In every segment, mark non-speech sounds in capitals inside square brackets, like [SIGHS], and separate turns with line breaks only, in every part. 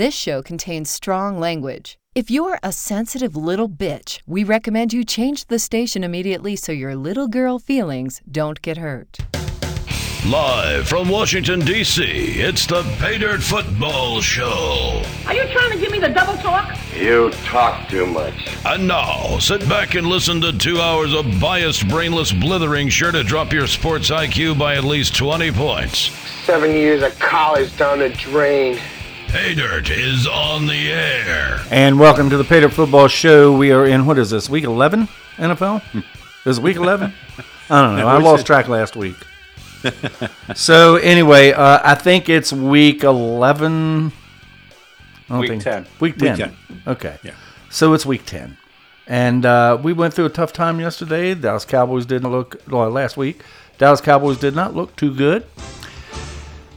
This show contains strong language. If you're a sensitive little bitch, we recommend you change the station immediately so your little girl feelings don't get hurt.
Live from Washington, D.C., it's the Pay Dirt Football Show.
Are you trying to give me the double talk?
You talk too much.
And now, sit back and listen to two hours of biased, brainless blithering sure to drop your sports IQ by at least 20 points.
Seven years of college down the drain.
Pay Dirt is on the air.
And welcome to the Pay Dirt Football Show. We are in, what is this, week 11 NFL? [LAUGHS] Is it week 11? I don't know. [LAUGHS] I lost track last week. so, anyway, uh, I think it's week 11. I don't
Week
think-
10.
Week 10.
Week 10.
Okay.
Yeah.
So it's week 10. And uh, we went through a tough time yesterday. Dallas Cowboys didn't look, well, last week, Dallas Cowboys did not look too good.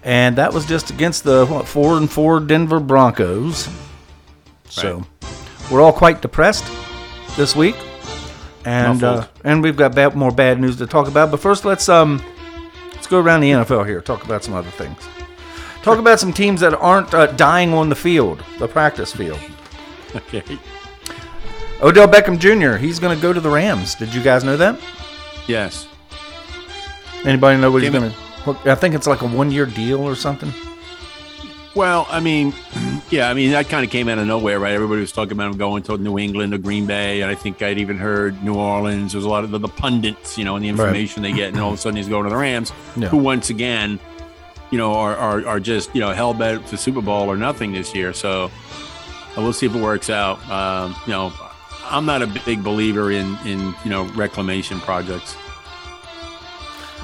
And that was just against the what, four and four Denver Broncos. So we're all quite depressed this week, and uh, and we've got bad, more bad news to talk about. But first, let's um let's go around the NFL here. Talk about some other things. Talk about some teams that aren't uh, dying on the field, the practice field. [LAUGHS]
Okay.
Odell Beckham Jr. He's going to go to the Rams. Did you guys know that?
Yes.
Anybody know what he's going to? I think it's like a one-year deal or something.
Well, I mean, [CLEARS THROAT] yeah, I mean that kind of came out of nowhere, right? Everybody was talking about him going to New England or Green Bay, and I think I'd even heard New Orleans. There's a lot of the, the pundits, you know, and the information they get, and all of a sudden he's going to the Rams,
Yeah.
who once again, you know, are, are, are just you know hell bent to Super Bowl or nothing this year. So uh, we'll see if it works out. Um, you know, I'm not a big believer in in you know reclamation projects.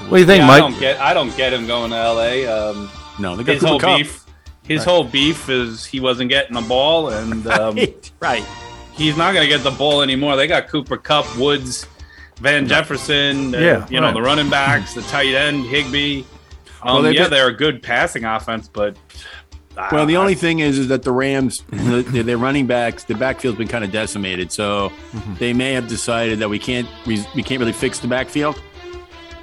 What do you think,
Yeah, I
Mike?
don't get I don't get him going to L.A. Um,
No, they got
his
Cooper
whole
Kupp.
beef, his whole beef is he wasn't getting the ball, and [LAUGHS] um,
Right, right.
he's not going to get the ball anymore. They got Cooper Kupp, Woods, Van Jefferson, uh,
Yeah,
you know the running backs, the tight end, Higbee. Um,
Well, they've
yeah,
got-
they're a good passing offense, but
Well, the
I-
only thing is, is that the Rams, [LAUGHS] the, their running backs, the backfield's been kind of decimated. So they may have decided that we can't, we, we can't really fix the backfield.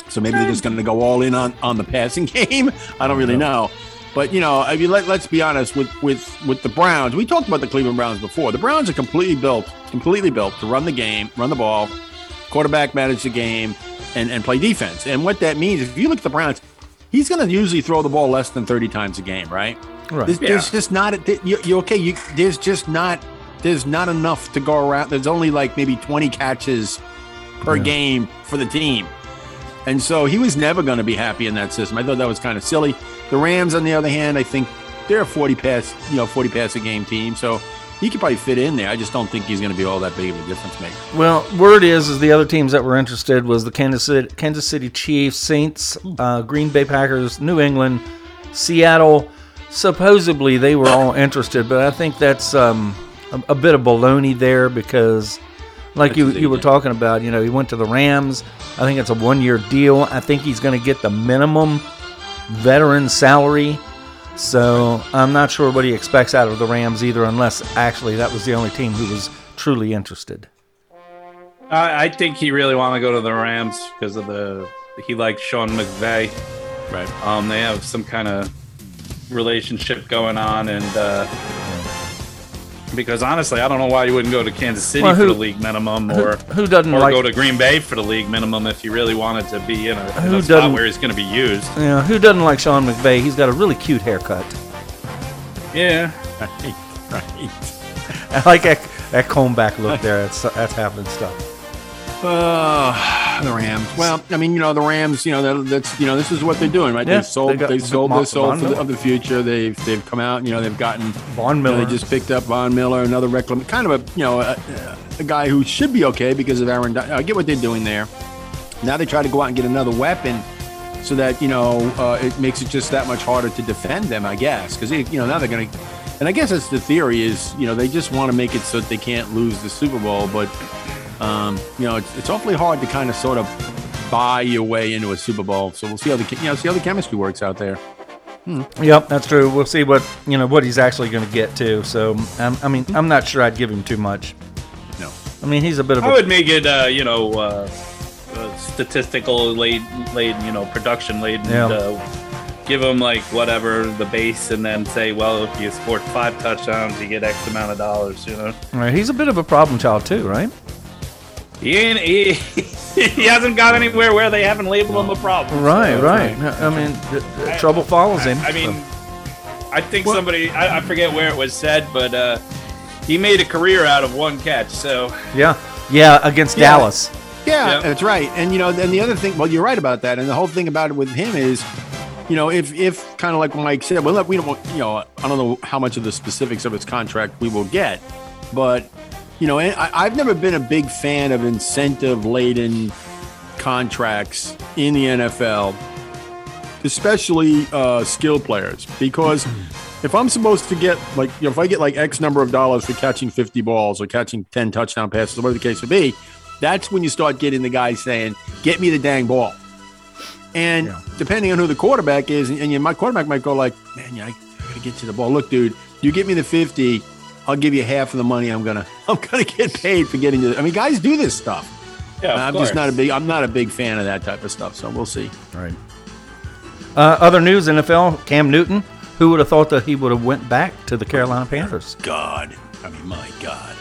So maybe they're just going to go all in on, on the passing [LAUGHS] game. I don't really know. But you know, I mean, let, let's be honest with with with the Browns. We talked about the Cleveland Browns before. The Browns are completely built, completely built to run the game, run the ball, quarterback manage the game, and and play defense. And what that means, if you look at the Browns, he's going to usually throw the ball less than thirty times a game, right?
Right.
There's, there's just not. A, you, you okay? You, there's just not. There's not enough to go around. There's only like maybe 20 catches per
Yeah.
game for the team, and so he was never going to be happy in that system. I thought that was kind of silly. The Rams, on the other hand, I think they're a 40 pass, you know, 40 pass a game team, so he could probably fit in there. I just don't think he's going to be all that big of a difference maker.
Well, word is, is the other teams that were interested was the Kansas City, Kansas City Chiefs, Saints, uh, Green Bay Packers, New England, Seattle. Supposedly they were all interested, but I think that's um, a, a bit of baloney there because, like you, you were talking about, you know, he went to the Rams. I think it's a one-year deal. I think he's going to get the minimum veteran salary. So I'm not sure what he expects out of the Rams either, unless actually that was the only team who was truly interested.
I, I think he really want to go to the Rams because of the he likes Sean McVay.
Right.
Um, they have some kind of relationship going on, and uh, because honestly, I don't know why you wouldn't go to Kansas City
Well, who-
for the league minimum, or
who doesn't
or
like-
go to Green Bay for the league minimum if you really wanted to be in a, in a spot where he's going to be used.
Yeah, who doesn't like Sean McVay? He's got a really cute haircut.
Yeah,
Right. [LAUGHS] Right.
I like that, that comb back look there. That's that's happening stuff.
Uh, [SIGHS] the Rams. Well, I mean, you know, the Rams. You know, that, that's you know, this is what they're doing, right?
Yeah,
they sold.
they got
They, sold their soul
Von
for the, of the future. They've they've come out. You know, they've gotten
Von
you know,
Miller.
they just picked up Von Miller, another reclam, kind of a you know a, a guy who should be okay because of Aaron. I get what they're doing there. Now they try to go out and get another weapon, so that you know uh, it makes it just that much harder to defend them. I guess because you know now they're going to. And I guess that's the theory is, you know, they just want to make it so that they can't lose the Super Bowl. But, um, you know, it's, it's awfully hard to kind of sort of buy your way into a Super Bowl. So we'll see how the, you know, see how the chemistry works out there.
Yep, that's true. We'll see what you know what he's actually going to get to. So um, I mean, I'm not sure I'd give him too much.
No.
I mean, he's a bit of
I
a
would make it, uh, you know, uh, uh, statistical laden, laden, you know, production laden
Yeah.
uh, give him like whatever the base, and then say, well, if you score five touchdowns, you get X amount of dollars. You know,
All right, he's a bit of a problem child too, right?
He ain't he, [LAUGHS] he hasn't got anywhere where they haven't labeled him a problem.
Right,
So,
right. I mean, th- th- trouble follows him.
I mean, I think somebody I, I forget where it was said, but uh, he made a career out of one catch. So
yeah, yeah, against
Yeah.
Dallas.
Yeah,
Yep.
that's right. And you know, and the other thing, well, you're right about that. And the whole thing about it with him is, you know, if if kind of like Mike said, well, look, we don't, you know, I don't know how much of the specifics of his contract we will get, but you know, I, I've never been a big fan of incentive laden contracts in the NFL, especially uh, skill players, because if I'm supposed to get like, you know, if I get like X number of dollars for catching 50 balls or catching 10 touchdown passes, whatever the case may be, that's when you start getting the guy saying, "Get me the dang ball." And depending on who the quarterback is, and, and my quarterback might go like, "Man, yeah, I, I gotta get you the ball. Look, dude, you get me the 50, I'll give you half of the money I'm gonna [LAUGHS] I'm gonna get paid for getting you." I mean, guys do this stuff.
yeah,
I'm
course.
just not a big I'm not a big fan of that type of stuff. So we'll see.
Right. Uh, other news: NFL. Cam Newton. Who would have thought that he would have went back to the Carolina Panthers?
God, I mean, my God.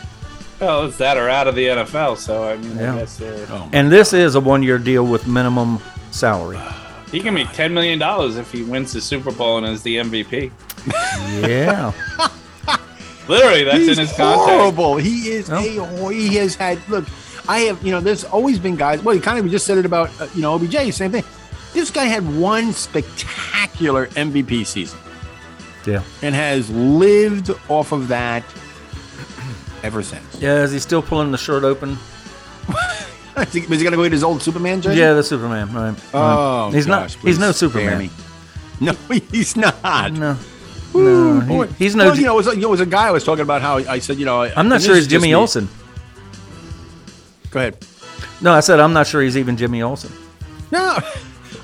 Well, it's that or out of the NFL. So I mean,
Yeah.
I guess uh,
Oh,
And this is a one-year deal with minimum salary.
he can make ten million dollars if he wins the Super Bowl and is the MVP.
Yeah. [LAUGHS]
Literally, that's
He's
in his contract.
horrible. He is
No.
a he has had look. I have you know. There's always been guys. Well, you kind of we just said it about uh, you know OBJ. Same thing. This guy had one spectacular MVP season
yeah.
and has lived off of that ever since.
Yeah. Is he still pulling the shirt open? [LAUGHS]
Is he, is he gonna go get his old Superman jersey?
Yeah, the Superman. Right.
Oh,
right. he's not.
gosh,
He's no Superman.
me. [LAUGHS] No, he's not.
No.
Ooh,
no, he- he's no
Well, you know, it was, you know, it was a guy I was talking about how I said, you know,
I'm not sure he's Jimmy. Olsen.
Go ahead.
No, I said I'm not sure he's even Jimmy Olsen.
No. [LAUGHS]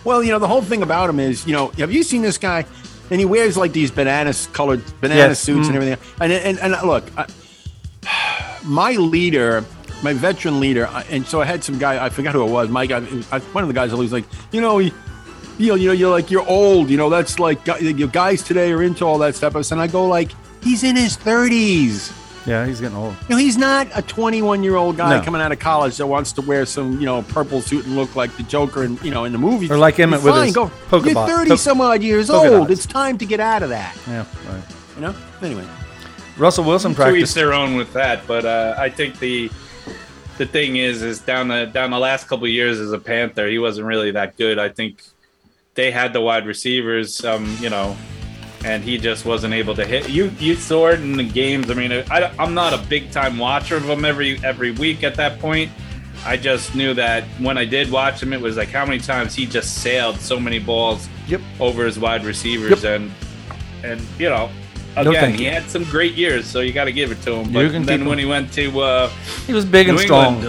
Well, you know, the whole thing about him is, you know, have you seen this guy? And he wears like these banana colored banana
Yes.
suits and
Mm.
everything. And and, and look, I, [SIGHS] my leader, my veteran leader, I- and so I had some guy, I forgot who it was. My guy, I, one of the guys always like, you know, you, you know, you know, you're like you're old. You know, that's like gu- you guys today are into all that stuff. And I go like, he's in his 30s.
Yeah, he's getting old.
You know, he's not a 21 year old guy
No.
coming out of college that wants to wear some, you know, purple suit and look like the Joker, and you know, in the movies.
Or like Emmett
You're
with
fine,
his
go.
polka
You're 30
po-
some odd years
polka
old.
dots.
It's time to get out of that.
Yeah. Right.
You know. Anyway,
Russell Wilson
to each
practiced.
their own with that. But uh, I think the the thing is, is down the down the last couple of years as a Panther, he wasn't really that good. I think they had the wide receivers, um, you know, and he just wasn't able to hit. You you saw it in the games. I mean, I, I'm not a big time watcher of him every every week at that point. I just knew that when I did watch him, it was like how many times he just sailed so many balls
Yep.
over his wide receivers and and you know again
thank
he
you.
had some great years so you got to give it to him but then when
him.
he went to uh
He was big and
New
strong.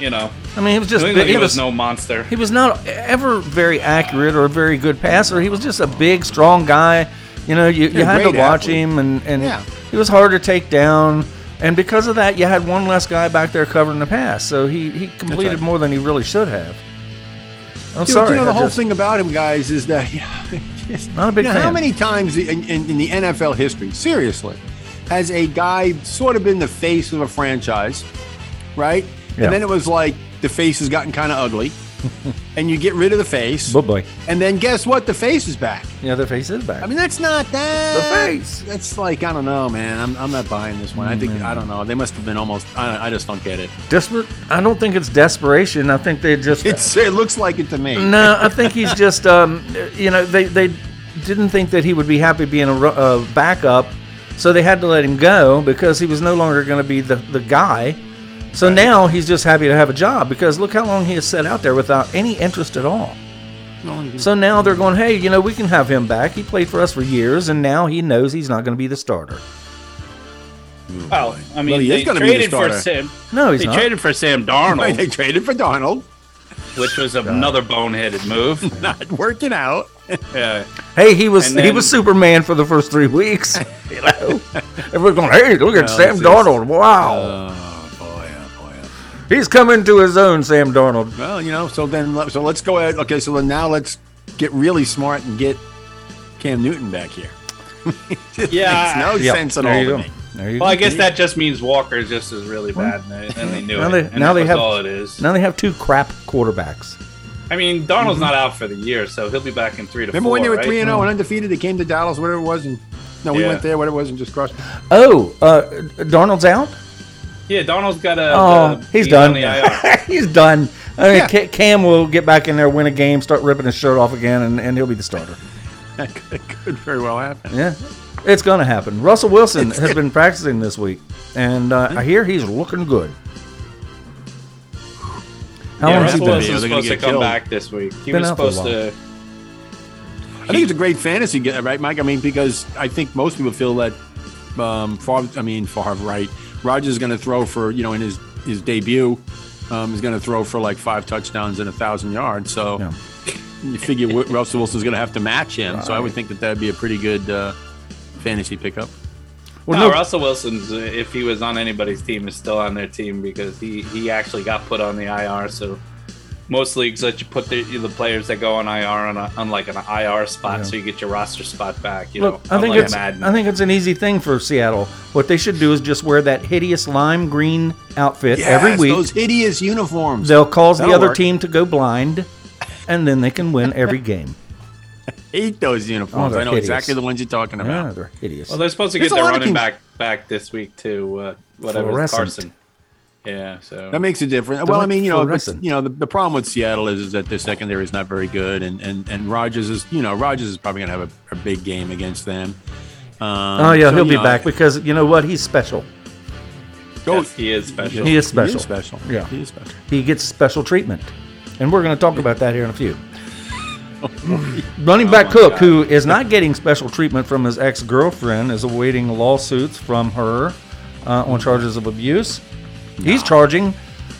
You know
I mean, he was just
New
big.
England
He
he was
was
no monster
He was not ever very accurate or a very good passer. He was just a big, strong guy. You know, you, you had to watch
athlete.
him, and, and
Yeah.
he was hard to take down. And because of that, you had one less guy back there covering the pass. So he, he completed
right.
more than he really should have. I'm
You know-
sorry.
You know, the
I
whole
just-
thing about him, guys, is that [LAUGHS] just-
Not a big
you know, how many times in, in, in the NFL history, seriously, has a guy sort of been the face of a franchise, right?
Yeah.
And then it was like the face has gotten kind of ugly, [LAUGHS] and you get rid of the face,
boy,
and then guess what? The face is back.
yeah, the face is back.
I mean, that's not that.
The face.
That's like I don't know, man. I'm, I'm not buying this one. I think I don't know. They must have been almost. I, I just don't get it.
Desperate? I don't think it's desperation. I think they just.
It's it looks like it to me.
No, I think he's [LAUGHS] just, um, you know, they, they didn't think that he would be happy being a, a backup, so they had to let him go because he was no longer going to be the, the guy. So now he's just happy to have a job because look how long he has sat out there without any interest at all. So now they're going, hey, you know, we can have him back. He played for us for years, and now he knows he's not going to be the starter. Mm.
well I mean
Well, he is
they
gonna be the
traded for
starter.
Sam
No, he's
they
not.
traded for Sam
Right,
Darnold
they traded for Darnold.
which was another boneheaded move [LAUGHS]
Not working out.
yeah
Hey, he was
And
he was Superman for the first three weeks. [LAUGHS] you know, everyone's going, hey, look at
Well,
Sam
it's just-
Darnold. Wow,
Oh
he's coming to his own, Sam Darnold.
Well, you know, so then let- so let's go ahead. Okay, so then now let's get really smart and get Cam Newton back here. [LAUGHS]
Yeah,
makes no
Yep,
sense at
there
all
you
to
go.
me.
There you
Well,
go.
I guess that just means Walker's just as really bad, and they, and they knew
Now
it.
they-
and
now they have-
all it is.
Now they have two crap quarterbacks.
I mean, Darnold's not out for the year, so he'll be back in three to
Remember
four.
when they were three and zero and undefeated? They came to Dallas, whatever it was, and no, we
Yeah.
went there, whatever it was, and just crushed. them.
Oh, uh, Darnold's out.
Yeah, Darnold's got a.
Oh,
the- [LAUGHS]
he's done. he's done. I mean,
Yeah.
Cam will get back in there, win a game, start ripping his shirt off again, and, and he'll be the starter. [LAUGHS]
That could, could very well happen.
Yeah, it's going to happen. Russell Wilson has been practicing this week, and uh, I hear he's looking good. How
yeah,
long has he
Russell
been?
Wilson's
They're gonna
supposed to come
killed.
back this week. He
Been
was
out for a
supposed to.
I think it's a great fantasy, get right, Mike? I mean, because I think most people feel that um, Favre, I mean, Favre, right? Rodgers is going to throw for, you know, in his his debut, um, is going to throw for like five touchdowns and a thousand yards. So
Yeah.
you figure Wi- Russell Wilson's going to have to match him. So I would think that that'd be a pretty good uh, fantasy pickup.
Well,
no,
no-
Russell Wilson's, uh, if he was on anybody's team, is still on their team because he, he actually got put on the IR. So most leagues let you put the, the players that go on IR on, a, on like an IR spot, so you get your roster spot back. You
Look,
know,
I think
unlike
it's
Madden.
I think it's an easy thing for Seattle. What they should do is just wear that hideous lime green outfit every week.
Those hideous uniforms.
They'll cause the
That'll
other
work.
team to go blind, and then they can win every game. [LAUGHS]
hate those uniforms.
Oh,
I know
hideous.
exactly the ones you're talking about.
Yeah, they're hideous.
well, they're supposed to get
a
their running back back this week too. Uh, whatever Carson. Yeah, so
That makes a difference. Well, I mean, you know, you know, the, the problem with Seattle is, is that their secondary is not very good, and and and Rodgers is, you know, Rodgers is probably going to have a, a big game against them. Um,
oh yeah,
so,
he'll be
know,
back because you know what? He's special.
Go,
yes, he is special.
He is special.
He is special.
Yeah.
he is special.
He gets special treatment, and we're going to talk about that here in a few. [LAUGHS] Running back Cook, who is not getting special treatment from his ex girlfriend, is awaiting lawsuits from her uh, on charges of abuse. He's charging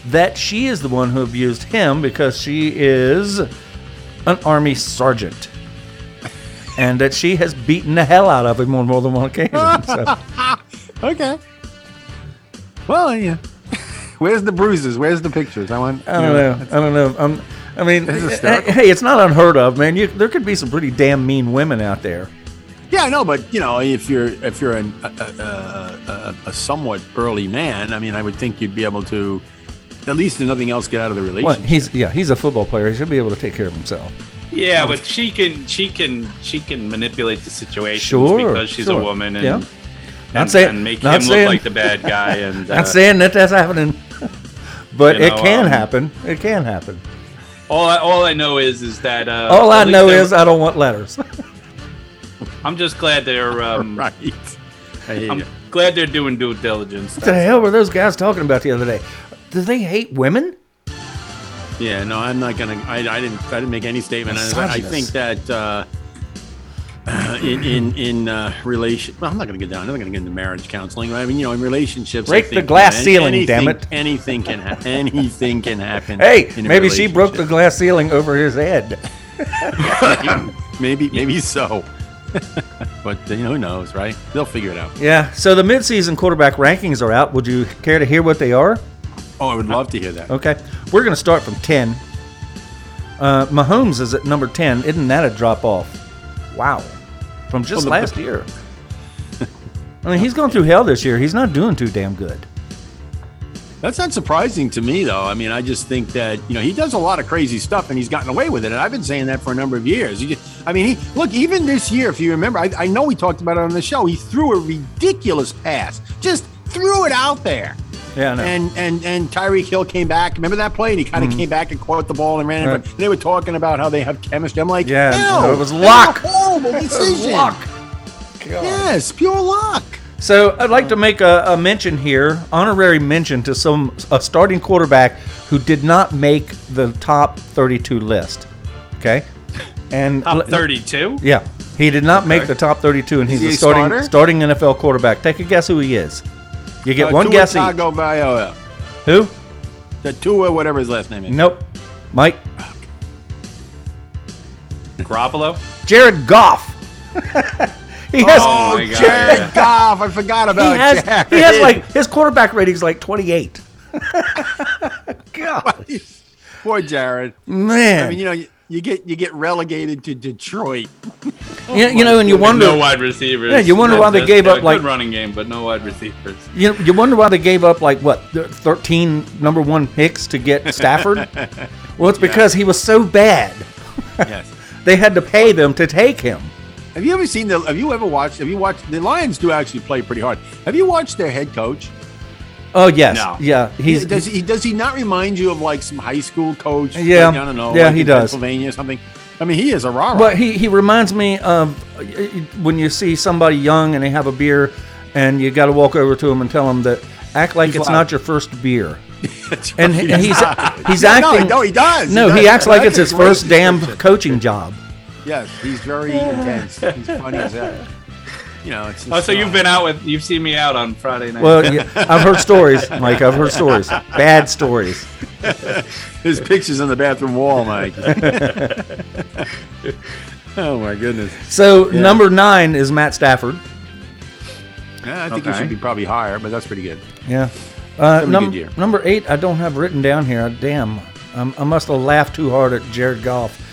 that she is the one who abused him because she is an army sergeant. [LAUGHS] And that she has beaten the hell out of him on more than one occasion. So, [LAUGHS]
Okay. Well, yeah. [LAUGHS] Where's the bruises? Where's the pictures? I want.
I don't know. I don't know. I'm, I mean, hey,
eh,
hey, it's not unheard of, man. You, there could be some pretty damn mean women out there.
Yeah, I know, but you know, if you're if you're an, a, a, a, a somewhat early man, I mean, I would think you'd be able to, at least if nothing else, get out of the
Well,
relationship.
he's yeah, he's a football player. He should be able to take care of himself.
Yeah, but she can she can she can manipulate the situation
Sure,
because she's
sure.
a woman and,
Yeah.
and,
Not saying-
and make
not
him
saying-
look like the bad guy [LAUGHS] and uh,
Not saying that that's happening, [LAUGHS] but
You
it
know,
can
um,
happen. It can happen.
all I, all I know is is that uh,
All I know is I don't want letters. [LAUGHS]
I'm just glad they're um, [LAUGHS]
right. I hear
I'm
you.
glad they're doing due diligence.
what the hell were those guys talking about the other day? Do they hate women?
Yeah, no, I'm not gonna. I, I didn't. I didn't make any statement. I, I think that uh, uh, in in in uh, relation. Well, I'm not gonna get down. I'm not gonna get into marriage counseling. I mean, you know, in relationships, I
Break the glass
you know,
ceiling,
anything,
damn it.
Anything can happen. anything can happen.
Hey,
in a
maybe she broke the glass ceiling over his head. [LAUGHS]
maybe maybe so. [LAUGHS] but you know, who knows, right? They'll figure it out.
Yeah. So the midseason quarterback rankings are out. Would you care to hear what they are?
Oh, I would love to hear that.
Okay. We're going to start from 10. Uh, Mahomes is at number 10. Isn't that a drop off? Wow. From just
Well, the-
last year. [LAUGHS] I mean, he's going through hell this year. He's not doing too damn good.
That's not surprising to me, though. I mean, I just think that you know he does a lot of crazy stuff, and he's gotten away with it. And I've been saying that for a number of years. Just, I mean, he look even this year. If you remember, I, I know we talked about it on the show. He threw a ridiculous pass, just threw it out there.
Yeah, I.
And and and Tyreek Hill came back. Remember that play? And he kind of mm-hmm. came back and caught the ball and ran. it.
Right.
But they were talking about how they have chemistry. I'm like,
Yeah,
no,
it was luck.
a horrible [LAUGHS] decision.
luck.
Yes, pure luck.
So I'd like to make a, a mention here, honorary mention to some a starting quarterback who did not make the top 32 list. Okay, and
Top 32.
Yeah, he did not make the top 32, and he's
he
a
a
starting
starter?
starting NFL quarterback. Take a guess who he is. You get
Uh,
one
Tua
guess each.
Tagovailoa.
Who?
The Tua, whatever his last name is.
Nope. Mike.
Garoppolo.
Jared Goff. [LAUGHS] [LAUGHS] he has.
Oh my God,
Jared
yeah.
Goff. I forgot
he
about
has.
Jared.
He has like his quarterback rating's like 28. [LAUGHS] God,
Poor Jared.
man.
I mean, you know, you- you get you get relegated to Detroit. [LAUGHS]
You, you know, and you wonder.
no wide receivers.
Yeah, you wonder why they gave
got
up, like-
running game, but no wide receivers.
You, you wonder why they gave up like what thirteen number one picks to get Stafford? well, it's because he was so bad.
Yes.
They had to pay them to take him.
Have you ever seen the? Have you ever watched? Have you watched? The Lions do actually play pretty hard. Have you watched their head coach?
Oh yes,
No.
yeah. He's
does he does he not remind you of like some high school coach?
Yeah.
like, I don't know.
Yeah,
like
he does.
Pennsylvania or something. I mean, he is a rah
But he, he reminds me of when you see somebody young and they have a beer, and you got to walk over to them and tell them that act like
He's
it's
loud.
not your first beer. [LAUGHS] And, he- and he's he's
Yeah, [LAUGHS] no,
acting.
no, he does.
No,
He
he acts like it's his first damn coaching job.
Yes, he's very [LAUGHS] intense. He's funny as hell. You know, it's. Just,
Oh, so you've been out with you've seen me out on Friday night.
Well, yeah, [LAUGHS] I've heard stories, Mike. I've heard stories, bad stories. [LAUGHS]
His pictures on the bathroom wall, Mike. oh my goodness.
So number nine is Matt Stafford.
Yeah, I think he should be probably higher, but that's pretty good.
Yeah. Uh, num-
good
number eight, I don't have written down here. Damn, um, I must have laughed too hard at Jared Goff.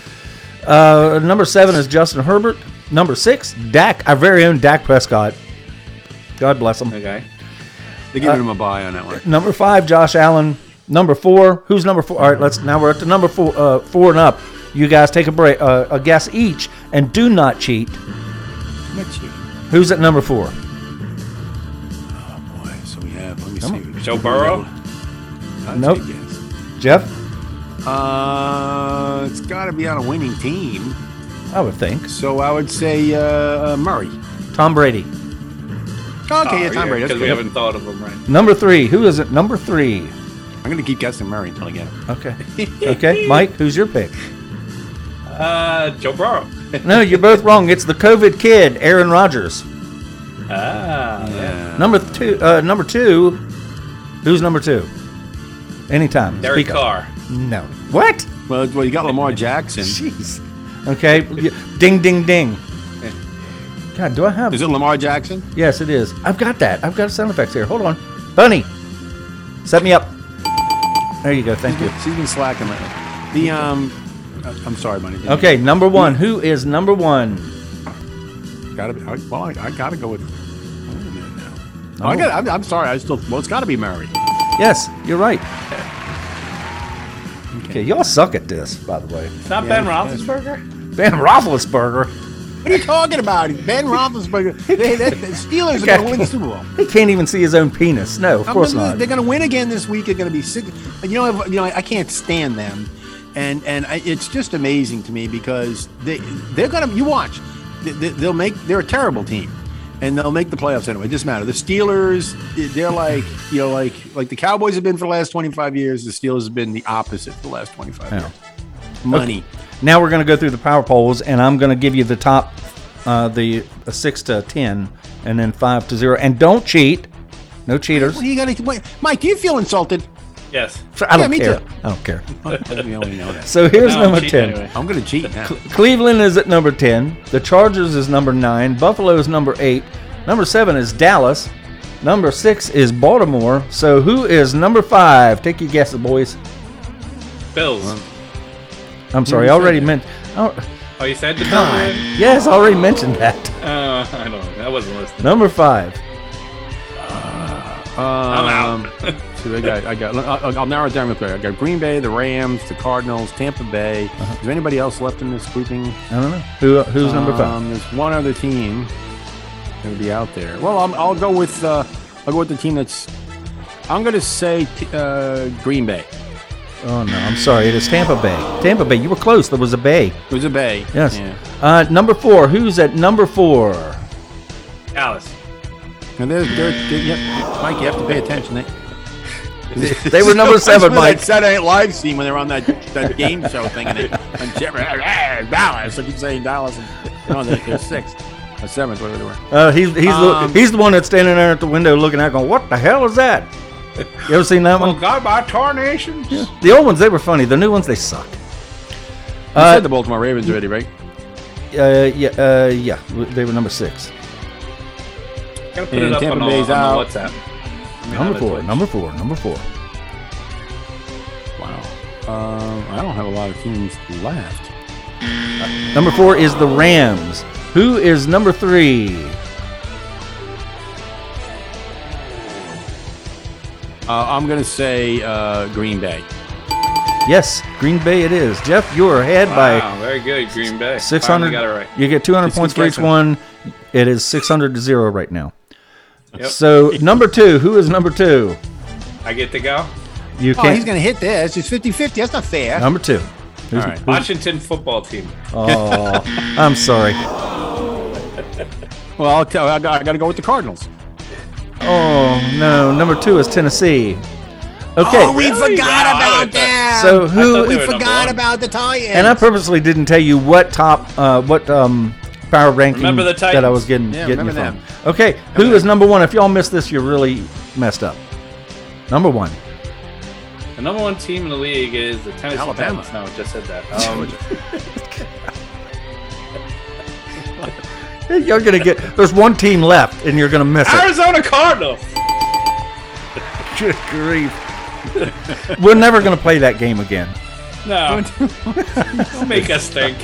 Uh, number seven is Justin Herbert. Number six, Dak, our very own Dak Prescott. God bless him.
okay.
They're giving him a buy on that one.
Number five, Josh Allen. Number four, who's number four? All right, let's now we're at the number four, uh, four and up. You guys take a break, uh, a guess each, and do not cheat.
Let's see.
Who's at number four?
Oh boy, so we have. Let me see.
Joe Burrow.
I'd
Nope. Jeff,
Uh, it's got to be on a winning team.
I would think.
So I would say uh, uh, Murray.
Tom Brady.
Okay, yeah, Tom Brady. That's
Because we
good.
haven't thought of him right.
Number three, who is it? Number three.
I'm going to keep guessing Murray until I get him.
Okay. [LAUGHS] Okay, Mike, who's your pick?
Uh, Joe Burrow. [LAUGHS]
No, you're both wrong. It's the COVID kid, Aaron Rodgers.
Ah,
Yeah.
Number two. Uh, number two. Who's number two? Anytime.
Derek
Speak up.
Carr.
No. What?
Well, well, you got Lamar Jackson. [LAUGHS]
Jeez. Okay. Ding, ding, ding. God, do I have?
Is it Lamar Jackson?
Yes, it is. I've got that. I've got sound effects here. Hold on, Bunny. Set me up. There you go. Thank you.
She's been slacking lately. The um, uh, I'm sorry, Bunny.
Okay, number one. Who is number one?
Gotta be. I- Well, I, I gotta go with. wait a minute now. Oh, I got. I'm, I'm sorry. I still. Well, it's got to be Murray.
Yes, you're right. Okay, y'all suck at this, by the way.
It's not Ben Roethlisberger.
Ben Roethlisberger.
What are you talking about? Ben Roethlisberger. [LAUGHS] They, they, the Steelers are going to win the Super Bowl. [LAUGHS]
He can't even see his own penis. No, of
I'm
course
gonna-
not.
They're going to win again this week. They're going to be sick. You know, you know, I can't stand them, and and I, it's just amazing to me because they they're going to. You watch, they, they- they'll make. They're a terrible team, and they'll make the playoffs anyway. It doesn't matter. The Steelers, they're like you know, like like the Cowboys have been for the last 25 years. The Steelers have been the opposite for the last 25
Yeah.
years. Money.
Now we're going to go through the power polls, and I'm going to give you the top, uh, the uh, six to ten, and then five to zero. And don't cheat. No cheaters.
What do you got to? Mike, do you feel insulted?
Yes.
I don't
Yeah, me
care.
too.
I don't care. [LAUGHS]
we only know that. [LAUGHS]
So here's
No, I'm
number ten.
anyway.
I'm going to cheat now.
Cleveland is at number 10. The Chargers is number 9. Buffalo is number 8. Number 7 is Dallas. Number 6 is Baltimore. So who is number 5? Take your guesses, boys.
Bills.
I'm sorry, I already meant. Oh,
Oh, you said the Bills.
God.
were in?
Yes, I already mentioned that. [LAUGHS]
Uh, I don't know. I wasn't listening.
Number 5.
I'm
Um,
out.
I got, I got. I'll, I'll narrow it down real quick. I got Green Bay, the Rams, the Cardinals, Tampa Bay.
Uh-huh.
Is there anybody else left in this grouping?
I don't know. Who, who's number 5?
Um, there's one other team going to be out there. Well, I'm, I'll go with. Uh, I'll go with the team that's. I'm going to say t- uh, Green Bay.
Oh, no. I'm sorry. It is Tampa Bay. Tampa Bay. You were close. There was a Bay.
It was a Bay.
Yes.
Yeah.
Uh, number 4. Who's at number 4?
Dallas.
And they're, they're, they're Mike, you have to pay attention. They, [LAUGHS]
They were number 7,
That's what
Mike.
That Saturday Night Live scene when they're on that, that game show thing and they and Jeffrey, Dallas. I keep saying Dallas. And, no, they're, they're sixth or seventh, whatever they were.
Uh, he's he's
Um,
the he's the one that's standing there at the window looking out, going, "What the hell is that?" You ever seen that
Oh,
one?
God, by tarnations.
The old ones they were funny. The new ones they suck.
You
Uh,
said the Baltimore Ravens already, right?
uh, yeah, uh, yeah, they were number six.
Gotta put
And
it up
Tampa
on,
Bay's
on
out.
the WhatsApp. I
Number four,
Twitch.
number four, number four.
Wow. Um, I don't have a lot of teams left.
Number four is the Rams. Who is number three?
Uh, I'm going to say uh, Green Bay.
Yes, Green Bay it is. Jeff, you're ahead
Wow,
by
very good, Green Bay.
600.
Finally got it right.
You get 200
It's
points for each one. It is 600 to 0 right now.
Yep.
So, number two. Who is number two?
I get to go.
You
Oh,
can't.
he's going to hit this. It's 50 50. That's not fair.
number two.
All right.
Washington football team.
Oh, I'm sorry.
Well, I'll tell I got, I got to go with the Cardinals.
Oh, no. Number two is Tennessee. Okay.
Oh, we
Really?
forgot
Wow, I
about
would've
that.
So
I thought
who?
they
we
were number
forgot about the Titans.
And I purposely didn't tell you what top, uh, what um, power ranking
Remember the
that I was getting
Yeah,
getting you
remember
from. Okay, who is number one? If y'all missed this, you're really messed up. Number one.
The number one team in the league is the Tennessee
Alabama.
Titans. No, I just said that. [LAUGHS] Um,
You're gonna get. There's one team left, and you're gonna miss it.
Arizona Cardinals. [LAUGHS]
Good grief. We're never gonna play that game again.
No, [LAUGHS] don't make us think.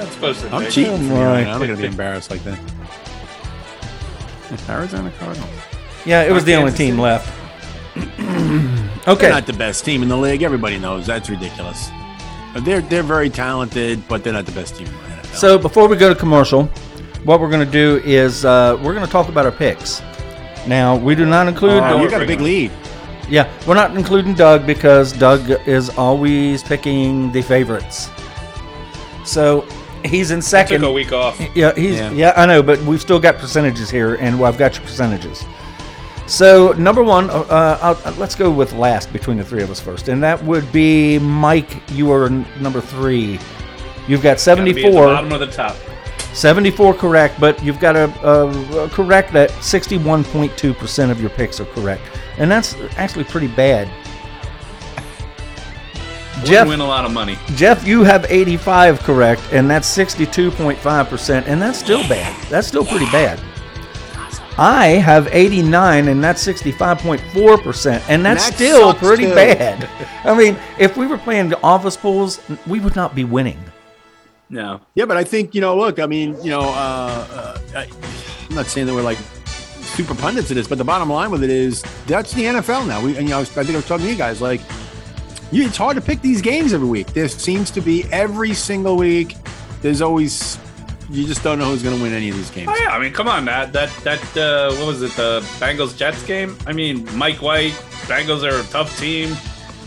We're not supposed to
I'm
think.
cheating. For you, I'm not going to be embarrassed like that. Arizona Cardinals.
Yeah, it was the only
Kansas
team
City.
left.
They're
okay.
not the best team in the league. Everybody knows that's ridiculous. But They're they're very talented, but they're not the best team in the NFL.
So before we go to commercial, what we're gonna do is uh, we're gonna talk about our picks. Now we do not include.
Oh,
we're
you got a big lead.
Yeah, we're not including Doug because Doug is always picking the favorites. So he's in
Took
second.
a week off.
Yeah, he's yeah.
Yeah.
I know, but we've still got percentages here, and I've got your percentages. So number one, uh, I'll, uh, let's go with last between the three of us first, and that would be Mike. You are n- number three. You've got
Gotta be at the
74,
bottom of the top.
74 correct, but you've got to uh, correct that 61.2% of your picks are correct, and that's actually pretty bad.
Jeff
Jeff,
win a lot of money.
Jeff, you have 85 correct, and that's 62.5%, and that's still bad. That's still pretty bad. I have 89, and that's 65.4%, and that's
That
still
sucks,
pretty
too.
bad. [LAUGHS] I mean, if we were playing office pools, we would not be winning.
No,
Yeah, but I think you know. Look, I mean, you know, uh, uh, I, I'm not saying that we're like super pundits of this, but the bottom line with it is that's the NFL now. We, and, you know, I think I was talking to you guys like, you, it's hard to pick these games every week. There seems to be every single week. There's always you just don't know who's going to win any of these games.
Oh yeah, I mean, come on, Matt. That that uh, what was it? The Bengals Jets game. I mean, Mike White. Bengals are a tough team.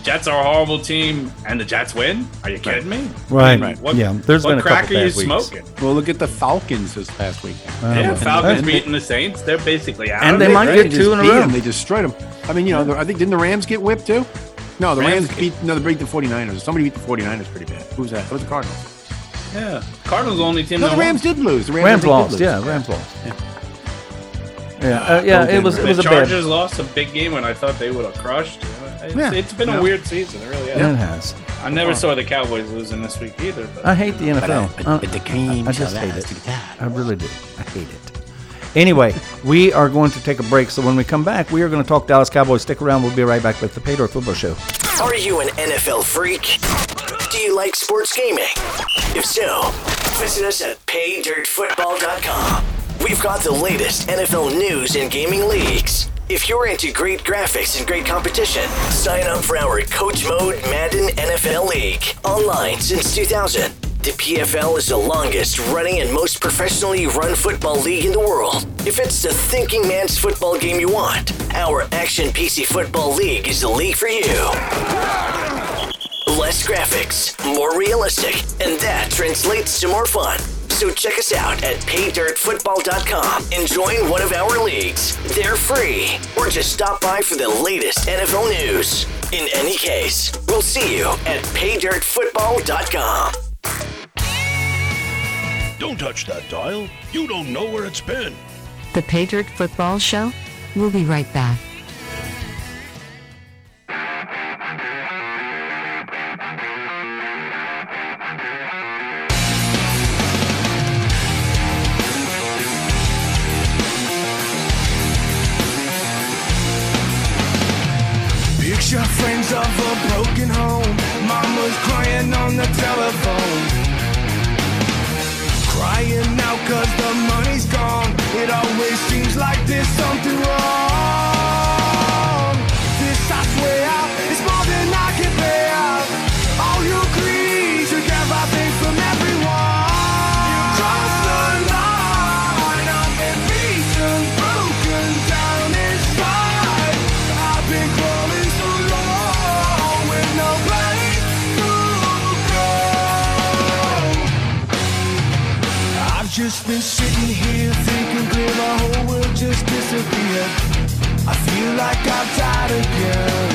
Jets are a horrible team, and the Jets win. Are you kidding me?
Right.
Right.
What,
Yeah, there's
what
been a
crack
couple
are you
weeks.
smoking?
Well, look at the Falcons this past week.
yeah,
well,
Falcons
and-
beating the Saints. They're basically out.
And
of
they might
right?
get two in a row.
them. They destroyed them. I mean, you know, I think didn't the Rams get whipped too? No, the
Rams
Rams, beat no, they beat the 49ers. Somebody beat the 49ers pretty bad. Who was that? That was the Cardinals.
Yeah, Cardinals the only team.
No,
that
the Rams
won.
did lose. The Rams,
Rams
I think, did
lost.
lose.
Yeah, Rams lost. Yeah, uh, yeah. It was it
The
was a bad.
Chargers lost a big game when I thought they would have crushed. It's,
Yeah.
it's been a weird season. It really
It
has.
has.
I never saw the Cowboys losing this week either. But
I hate the NFL. Uh,
but the cream
I just hate it.
to.
I really do. I hate it. Anyway, we are going to take a break. So when we come back, we are going to talk Dallas Cowboys. Stick around. We'll be right back with the Pay Dirt Football Show.
Are you an NFL freak? Do you like sports gaming? If so, visit us at paydirtfootball.com. We've got the latest NFL news and gaming leagues. If you're into great graphics and great competition, sign up for our Coach Mode Madden NFL League. Online since 2000, the PFL is the longest running and most professionally run football league in the world. If it's the thinking man's football game you want, our Action PC Football League is the league for you. Less graphics, more realistic, and that translates to more fun. So check us out at paydirtfootball.com and join one of our leagues. They're free. Or just stop by for the latest NFL news. In any case, we'll see you at paydirtfootball.com.
Don't touch that dial. You don't know where it's been.
The Pay Dirt Football Show? We'll be right back.
Sitting here thinking clear, my whole world just disappeared. I feel like I've died again.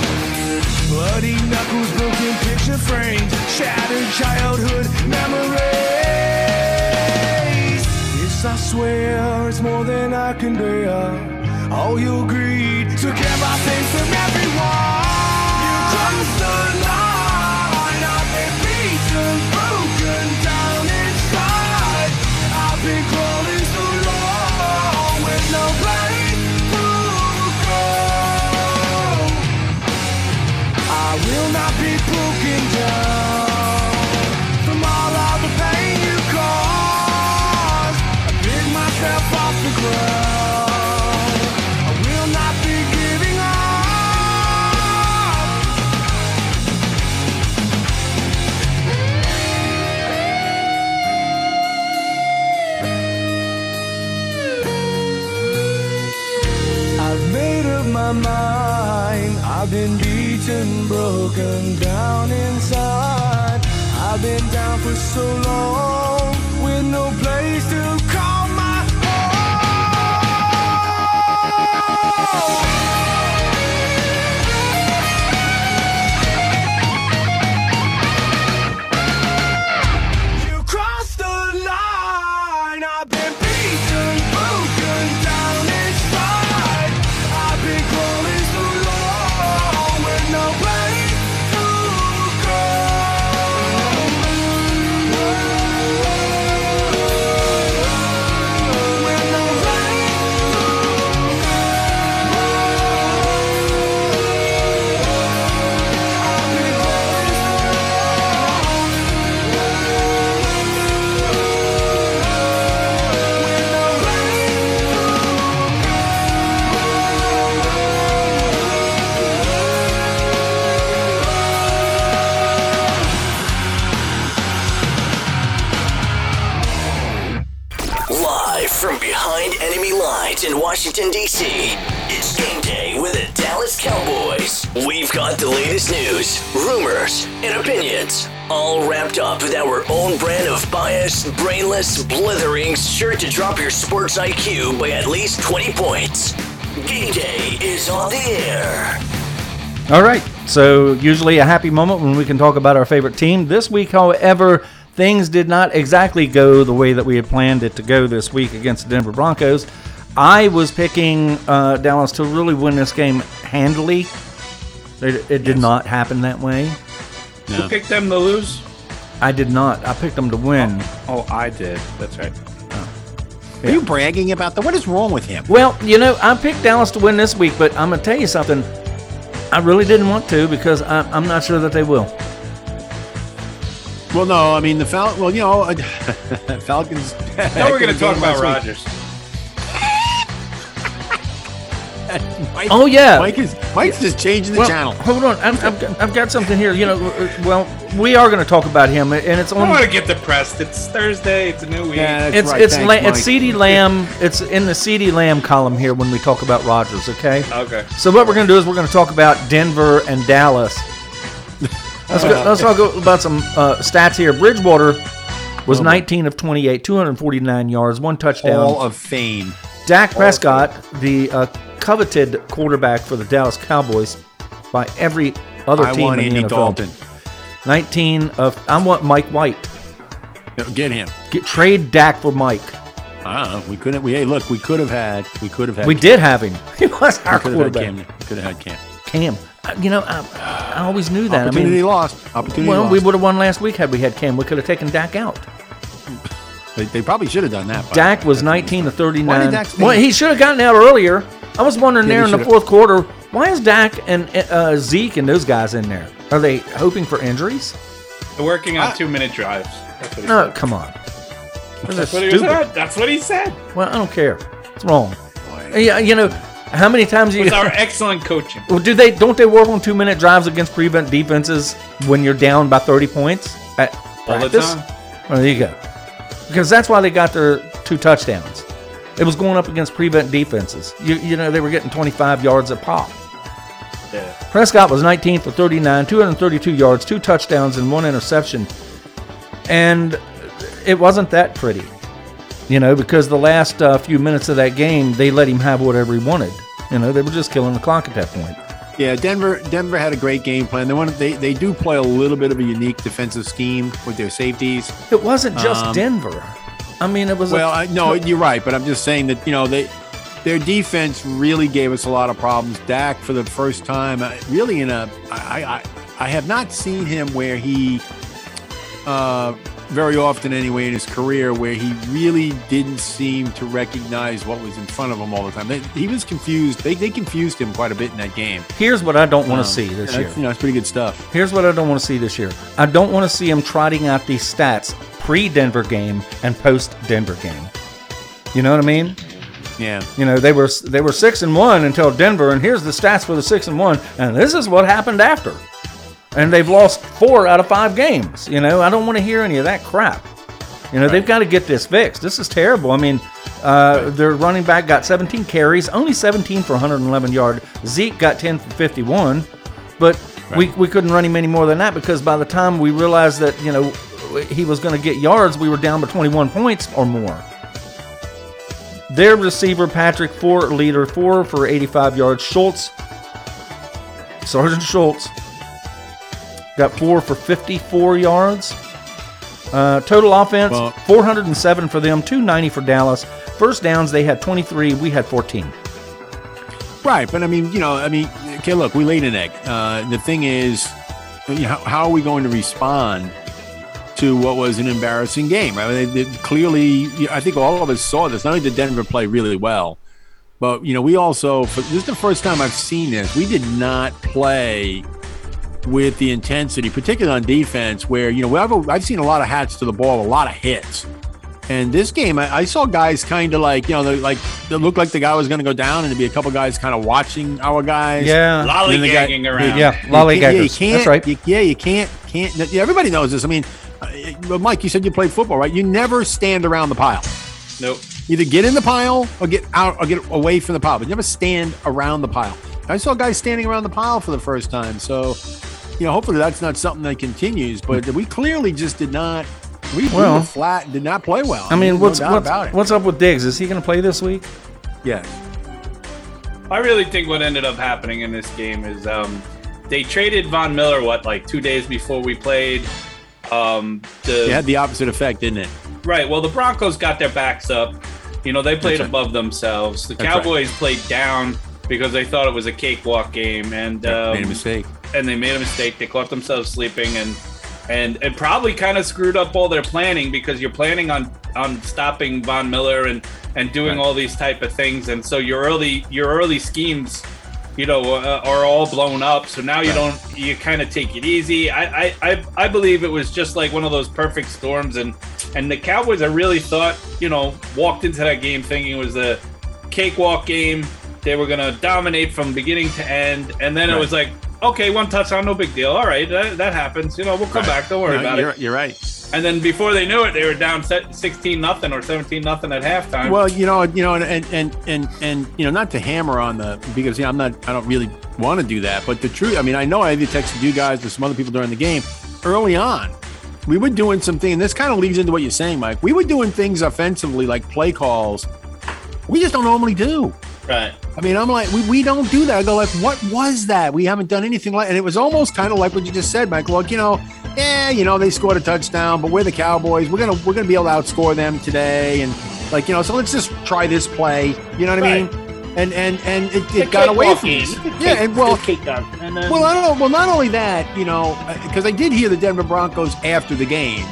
Bloody knuckles, broken picture frames, shattered childhood memories. This I swear it's more than I can bear. All your greed took everything from everyone. Will not so long
IQ by at least 20 points. Game day is on the air.
All right. So, usually a happy moment when we can talk about our favorite team. This week, however, things did not exactly go the way that we had planned it to go this week against the Denver Broncos. I was picking uh, Dallas to really win this game handily. It, it did not happen that way.
Who picked them to lose?
I did not. I picked them to win.
Oh, I did. That's right.
Are you bragging about that? What is wrong with him?
Well, you know, I picked Dallas to win this week, but I'm going to tell you something. I really didn't want to because I'm, I'm not sure that they will.
Well, no, I mean the Fal. Well, you know, [LAUGHS] Falcons.
Now we're going [LAUGHS] to talk about
last week. Mike,
Oh, yeah.
Mike is Mike's just changing the
well,
channel.
Hold on, I've, I've, got, I've got something here. You know, well, we are going to talk about him, and it's
I don't
on.
want to get depressed. It's Thursday. It's a new week.
Yeah,
It's
right.
it's
Thanks,
La- it's CeeDee Lamb. It's in the CeeDee Lamb column here when we talk about Rogers. Okay.
Okay.
So what we're going to do is we're going to talk about Denver and Dallas. Let's go, let's talk about some uh, stats here. Bridgewater was 19 of 28, 249 yards, one touchdown.
Hall of Fame.
Dak Prescott, the uh, coveted quarterback for the Dallas Cowboys by every other
I
team
want
in the
Andy
NFL.
Dalton.
19 of I want Mike White.
Get him.
Get trade Dak for Mike.
I. We couldn't. We hey, look. We could have had. We could have had.
We did have him. [LAUGHS] He was our
We could have had
quarterback.
Cam. We could have had Cam.
Cam. Uh, You know, I, I always knew that. I
Opportunity
mean,
lost. Opportunity
well,
lost.
we would have won last week had we had Cam. We could have taken Dak out.
They, they probably should have done that.
Dak was
That's
19 to
Why
39.
did Dak?
Well, he should have gotten out earlier. I was wondering
Yeah,
there in the fourth quarter, why is Dak and uh, Zeke and those guys in there? Are they hoping for injuries?
They're working on
I-
two minute drives. That's
No,
said.
come on.
That's what he said. That's what he said.
Well, I don't care. It's wrong. Yeah, you know, how many times you
With our excellent coaching.
Well, do they don't they work on two minute drives against prevent defenses when you're down by thirty points at
All the
practice?
time.
Well, there you go. Because that's why they got their two touchdowns. It was going up against prevent defenses. You you know they were getting twenty five yards a pop.
Yeah.
Prescott was 19 for 39, 232 yards, two touchdowns, and one interception. And it wasn't that pretty, you know, because the last uh, few minutes of that game, they let him have whatever he wanted. You know, they were just killing the clock at that point.
Yeah, Denver. Denver had a great game plan. They want they they do play a little bit of a unique defensive scheme with their safeties.
It wasn't just
Um,
Denver. I mean, it was.
Well,
a,
I, no, you're right, but I'm just saying that you know they their defense really gave us a lot of problems. Dak for the first time, uh, really in a I I, I have not seen him where he uh, very often anyway in his career where he really didn't seem to recognize what was in front of him all the time. They, he was confused. They, they confused him quite a bit in that game.
Here's what I don't want
Um,
to see this year.
You know, it's pretty good stuff.
Here's what I don't want to see this year. I don't want to see him trotting out these stats pre Denver game and post Denver game. You know what I mean?
Yeah.
You know they were they were six and one until Denver, and here's the stats for the six and one, and this is what happened after. And they've lost four out of five games. You know I don't want to hear any of that crap. You know they've got to get this fixed. This is terrible. I mean, uh, their running back got 17 carries, only 17 for 111 yard. Zeke got 10 for 51, but we, we couldn't run him any more than that because by the time we realized that you know he was going to get yards, we were down by 21 points or more. Their receiver, Patrick, four leader, four for 85 yards. Schultz, Sergeant Schultz, got four for 54 yards. Uh, total offense,
Well-
407 for them, 290 for Dallas. First downs, they had 23, we had 14.
Right, but I mean, you know, I mean, okay, look, we laid an egg. Uh, the thing is, how, are we going to respond to what was an embarrassing game? I mean, they, they clearly, I think all of us saw this. Not only did Denver play really well, but you know, we also for, this is the first time I've seen this. We did not play with the intensity, particularly on defense, where you know I've, I've seen a lot of hats to the ball, a lot of hits. And this game, I, I saw guys kind of like, you know, they, like it looked like the guy was going to go down, and there'd be a couple guys kind of watching our guys.
Yeah.
And then the guy-
Lollygagging around.
Yeah,
you can't-
lollygaggers.
Yeah, you can't,
That's right.
you- yeah, you can't. Can't. yeah, Everybody knows this. I mean, uh, Mike, you said you played football, right? You never stand around the pile.
Nope.
Either get in the pile or get out or get away from the pile, but never stand around the pile. I saw guys standing around the pile for the first time, so you know, hopefully that's not something that continues. But we clearly just did not. We, we
Well-
were flat and did not play well.
I mean,
There's
what's,
no
what's,
about it?
what's up with Diggs? Is he going to play this week?
Yes.
I really think what ended up happening in this game is um, they traded Von Miller what like two days before we played. Um, the,
It had the opposite effect, didn't it?
Right. Well, the Broncos got their backs up. You know, they played
right.
above themselves. The
That's right.
Cowboys played down because they thought it was a cakewalk game, and um,
Made a mistake.
And they made a mistake. They caught themselves sleeping, and and it probably kind of screwed up all their planning because you're planning on on stopping Von Miller and and doing
Right.
all these type of things, and so your early your early schemes. You know, uh, are all blown up. So now you don't. You kind of take it easy. I, I, I, I believe it was just like one of those perfect storms, and and the Cowboys, I really thought, you know, walked into that game thinking it was a cakewalk game. They were going to dominate from beginning to end. And then it was like, okay, one touchdown, no big deal. All right, that, that happens. You know, we'll come back. Don't worry
No,
about
you're,
it.
You're right.
And then before they knew it, they were down 16 nothing or 17 nothing at halftime.
Well, you know, you know, and and and and, and you know, not to hammer on the because you know, I'm not, I don't really want to do that. But the truth, I mean, I know I even texted you guys or some other people during the game early on. We were doing something, and this kind of leads into what you're saying, Mike. We were doing things offensively, like play calls. We just don't normally do.
Right.
I mean, I'm like, we, we don't do that. I go like, what was that? We haven't done anything like, and it was almost kind of like what you just said, Mike. Look, you know, yeah, you know, they scored a touchdown, but we're the Cowboys. We're gonna we're gonna be able to outscore them today, and like you know, so let's just try this play. You know what I mean? And and and it, it got away from us. Yeah, and well,
and then,
well, I don't know. Well, not only that, you know, uh, because I did hear the Denver Broncos after the game,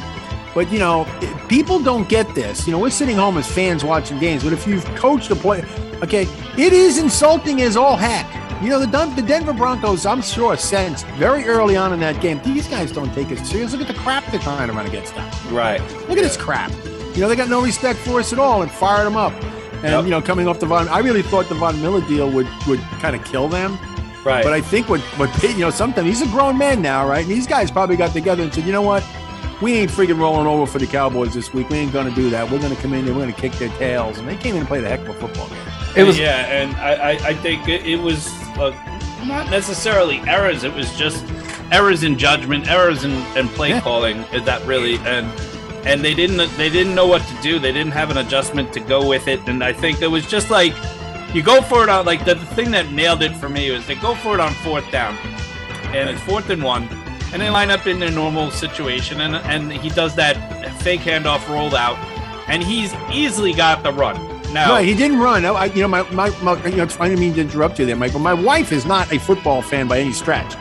but you know, people don't get this. You know, we're sitting home as fans watching games, but if you've coached a play, okay, it is insulting as all heck. You know, the Dun- the Denver Broncos, I'm sure, sensed very early on in that game. These guys don't take it serious. Look at the crap they're trying to run against us.
right.
Look at this crap. You know, they got no respect for us at all and fired them up. And
Yep.
you know, coming off the Von, I really thought the Von Miller deal would would kind of kill them.
Right.
But I think what what you know, sometimes he's a grown man now, right? And these guys probably got together and said, you know what, we ain't freaking rolling over for the Cowboys this week. We ain't gonna do that. We're gonna come in and we're gonna kick their tails. And they came in and played a heck of a football game.
It was
yeah, and I, I, I think it, it was uh, not necessarily errors. It was just errors in judgment, errors in, in play
Yeah.
calling. Is that really and and they didn't they didn't know what to do. They didn't have an adjustment to go with it. And I think it was just like you go for it on like the, the thing that nailed it for me was they go for it on fourth down, and it's fourth and one. And they line up in their normal situation, and and he does that fake handoff rolled out, and he's easily got the run. Now,
No, he didn't run. I, I- you know, my, my, my you know, it's- I didn't mean to interrupt you there, Michael. My wife is not a football fan by any stretch,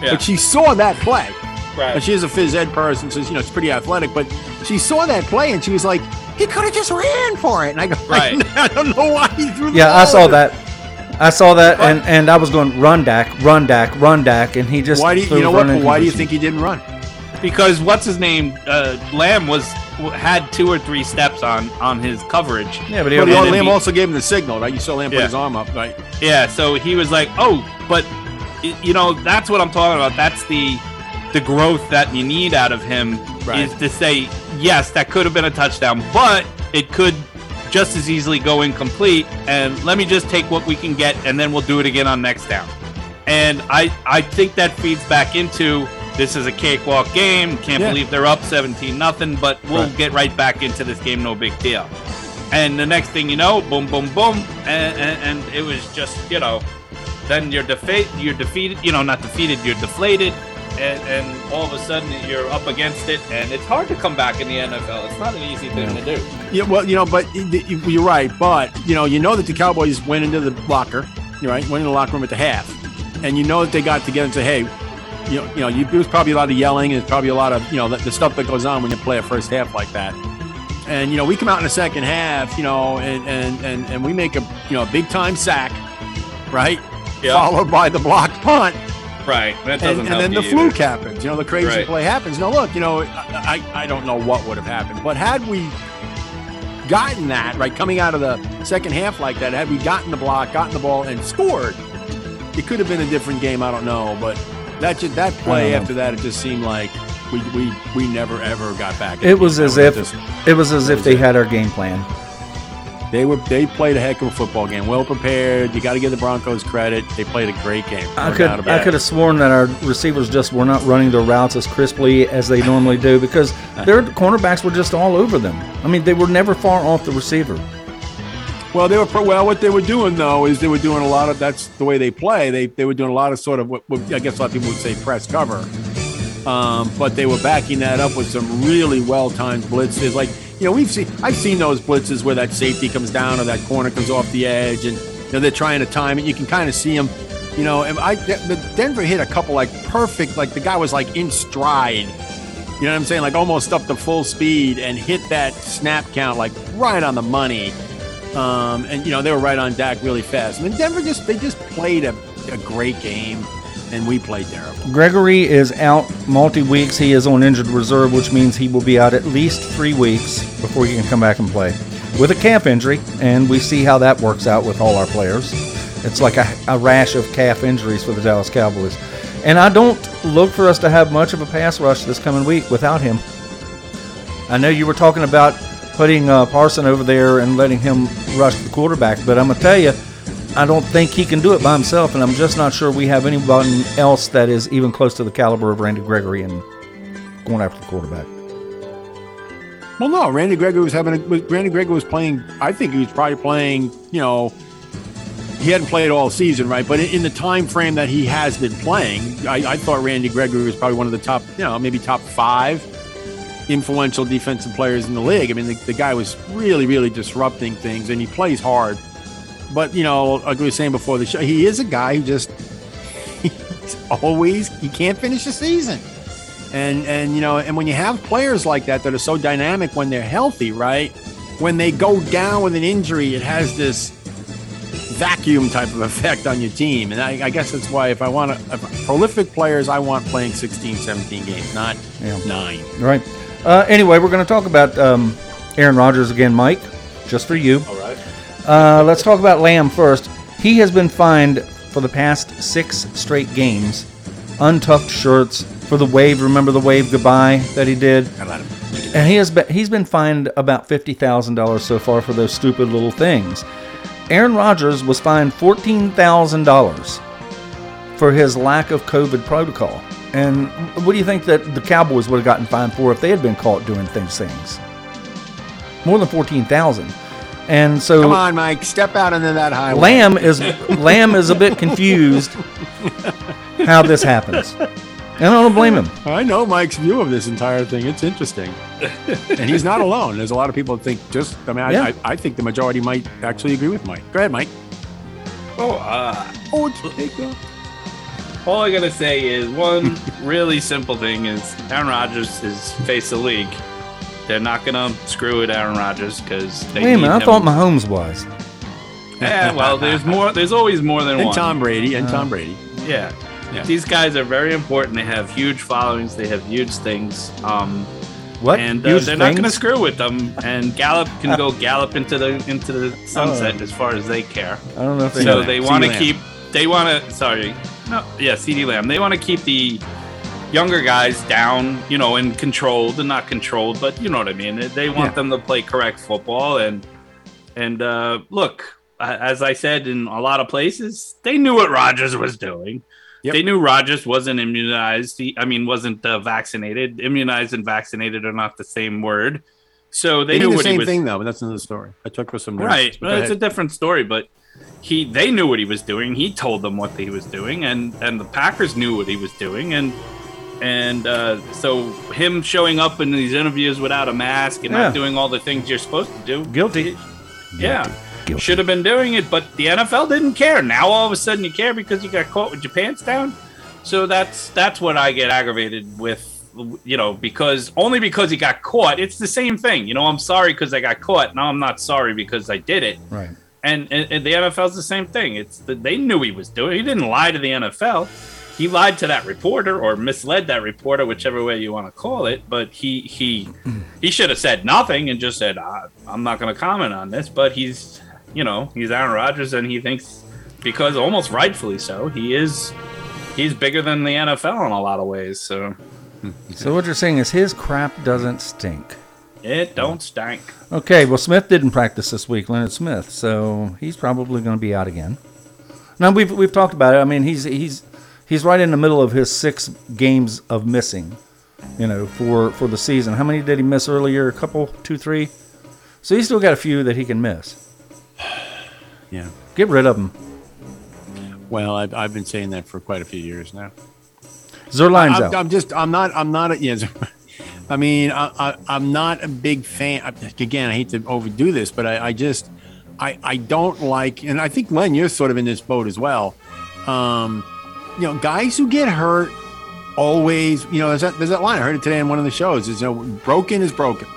Yeah.
but she saw that play.
Right.
And she is a phys ed person, so you know it's pretty athletic. But she saw that play and she was like, "He could have just ran for it." And I go, [LAUGHS]
Right.
I don't know why he threw. The
yeah, I saw that. I saw that, and, and I was going run Dak, run Dak, run Dak, and he just
Why do you, you know what? why do you think he didn't run?
because what's his name uh, Lamb was had two or three steps on on his coverage.
Yeah, but he
But
then
Liam
he-
also gave him the signal, right? You saw Liam put his arm up, right?
Yeah, so he was like, "Oh, but you know, that's what I'm talking about. That's the the growth that you need out of him
Right.
is to say, yes, that could have been a touchdown, but it could just as easily go incomplete. And let me just take what we can get, and then we'll do it again on next down. And I I think that feeds back into this is a cakewalk game. Can't
Yeah.
believe they're up 17 nothing, but we'll
Right.
get right back into this game, no big deal. And the next thing you know, boom, boom, boom, and, and, and it was just you know, then you're defeat, you're defeated. You know, not defeated, you're deflated, and, and all of a sudden you're up against it, and it's hard to come back in the NFL. It's not an easy thing to do.
Yeah, well, you know, but you're right. But you know, you know that the Cowboys went into the locker, you're right? Went in the locker room at the half, and you know that they got together and said, "Hey, you know, you know, you, there was probably a lot of yelling, and probably a lot of you know the, the stuff that goes on when you play a first half like that." And you know, we come out in the second half, you know, and and and, and we make a you know a big time sack, right?
Yeah.
Followed by the blocked punt,
Right.
And,
doesn't
and then the fluke happens. You know, the crazy
Right.
play happens. Now, look, you know, I, I, I don't know what would have happened, but had we gotten that, right, coming out of the second half like that, had we gotten the block, gotten the ball, and scored, it could have been a different game. I don't know, but that just, that play after that, it just seemed like we, we, we never ever got back.
It was as if
just-
it was as if they had our game plan.
they were they played a heck of a football game, well prepared. You got to give the Broncos credit; they played a great game.
I could I could have sworn that our receivers just were not running their routes as crisply as they normally do because [LAUGHS] their cornerbacks were just all over them. I mean, they were never far off the receiver.
Well, they were well. What they were doing though is they were doing a lot of. That's the way they play. They they were doing a lot of sort of what, what I guess a lot of people would say press cover, um, but they were backing that up with some really well timed blitzes. Like you know, we've seen I've seen those blitzes where that safety comes down or that corner comes off the edge, and you know they're trying to time it. You can kind of see them. You know, and I the Denver hit a couple like perfect. Like the guy was like in stride. You know what I'm saying? Like almost up to full speed and hit that snap count like right on the money. Um, and you know they were right on Dak really fast. I mean, Denver just they just played a, a great game, and we played terrible.
Gregory is out multi weeks. He is on injured reserve, which means he will be out at least three weeks before he can come back and play with a calf injury. And we see how that works out with all our players. It's like a, a rash of calf injuries for the Dallas Cowboys. And I don't look for us to have much of a pass rush this coming week without him. I know you were talking about putting uh, Parson over there and letting him rush the quarterback, but I'm gonna tell you, I don't think he can do it by himself, and I'm just not sure we have anyone else that is even close to the caliber of Randy Gregory and going after the quarterback.
Well, no, Randy Gregory was having a Randy Gregory was playing. I think he was probably playing. You know, he hadn't played all season, right? But in, in the time frame that he has been playing, I, I thought Randy Gregory was probably one of the top. You know, maybe top five influential defensive players in the league. I mean, the, the guy was really, really disrupting things, and he plays hard. But you know, like we were saying before the show, he is a guy who just [LAUGHS] he's always he can't finish the season. And and you know, and when you have players like that that are so dynamic when they're healthy, right? When they go down with an injury, it has this vacuum type of effect on your team. And I, I guess that's why if I want to, prolific players, I want playing 16, 17 games, not
Yeah.
nine.
Right. Uh, anyway, we're going to talk about um, Aaron Rodgers again, Mike, just for you.
All right.
Uh, let's talk about Lamb first. He has been fined for the past six straight games. Untucked shirts for the wave. Remember the wave goodbye that he did? And he has been, he's been fined about fifty thousand dollars so far for those stupid little things. Aaron Rodgers was fined fourteen thousand dollars for his lack of COVID protocol. And what do you think that the Cowboys would have gotten fined for if they had been caught doing things things? More than fourteen thousand. And so
Come on, Mike, step out into that highway.
Lamb is Lamb is a bit confused how this happens. And I don't blame him.
I know Mike's view of this entire thing. It's interesting, and he's not alone. There's a lot of people that think just. I mean, I,
Yeah.
I, I think the majority might actually agree with Mike. Go ahead, Mike.
Oh, uh,
Oh, it's take off.
All I gotta say is one really simple thing is Aaron Rodgers is face of the league. They're not gonna screw with Aaron Rodgers because they
Wait a
need
minute, I
him.
thought Mahomes was.
Yeah, well, there's more. There's always more than one.
And
one.
Tom Brady and Tom Brady.
Yeah.
Yeah.
These guys are very important. They have huge followings. They have huge things. Um,
What?
and uh,
Huge
they're not going to screw with them. And Gallup can go [LAUGHS] gallop into the into the sunset
Oh.
as far as they care.
I don't know if they
So
know.
they want to keep. They want to. Sorry. No. Yeah. CeeDee Lamb. They want to keep the younger guys down. You know, and controlled and not controlled, but you know what I mean. They- want
Yeah.
them to play correct football and and uh, look. As I said in a lot of places, they knew what Rodgers was doing.
Yep.
They knew Rodgers wasn't immunized. He, I mean, wasn't uh, vaccinated. Immunized and vaccinated are not the same word. So they,
They,
knew
the
what he
same
was
thing though, but that's another story. I took for some
right.
but
Well, it's a different story, but he they knew what he was doing. He told them what he was doing, and and the Packers knew what he was doing, and and uh, so him showing up in these interviews without a mask and
Yeah.
not doing all the things you're supposed to do,
Guilty.
yeah.
Guilty.
Should have been doing it, but the NFL didn't care. Now all of a sudden you care because you got caught with your pants down. So that's that's what I get aggravated with, you know, because only because he got caught. It's the same thing, you know. I'm sorry because I got caught. Now I'm not sorry because I did it.
Right.
And, and, and the NFL's the same thing. It's the, they knew he was doing. He didn't lie to the NFL. He lied to that reporter or misled that reporter, whichever way you want to call it. But he he he should have said nothing and just said, "I- "I'm not going to comment on this." But he's you know he's Aaron Rodgers and he thinks because almost rightfully so he is he's bigger than the NFL in a lot of ways. So
So what you're saying is his crap doesn't stink.
It don't stank.
Okay, well Smith didn't practice this week, Leonard Smith, so he's probably going to be out again. Now we've we've talked about it. I mean, he's he's he's right in the middle of his six games of missing, you know, for for the season. How many did he miss earlier? A couple, two, three. So he's still got a few that he can miss. [SIGHS]
Yeah.
Get rid of them.
Well, I've, I've been saying that for quite a few years now.
Zuerlein's
I'm,
out.
I'm just, I'm not, I'm not, a, [LAUGHS] yes. I mean, I, I, I'm not a big fan. Again, I hate to overdo this, but I, I just, I, I don't like, and I think Len, you're sort of in this boat as well. Um, you know, guys who get hurt always, you know, there's that, there's that line I heard it today in one of the shows. Is you know, broken is broken,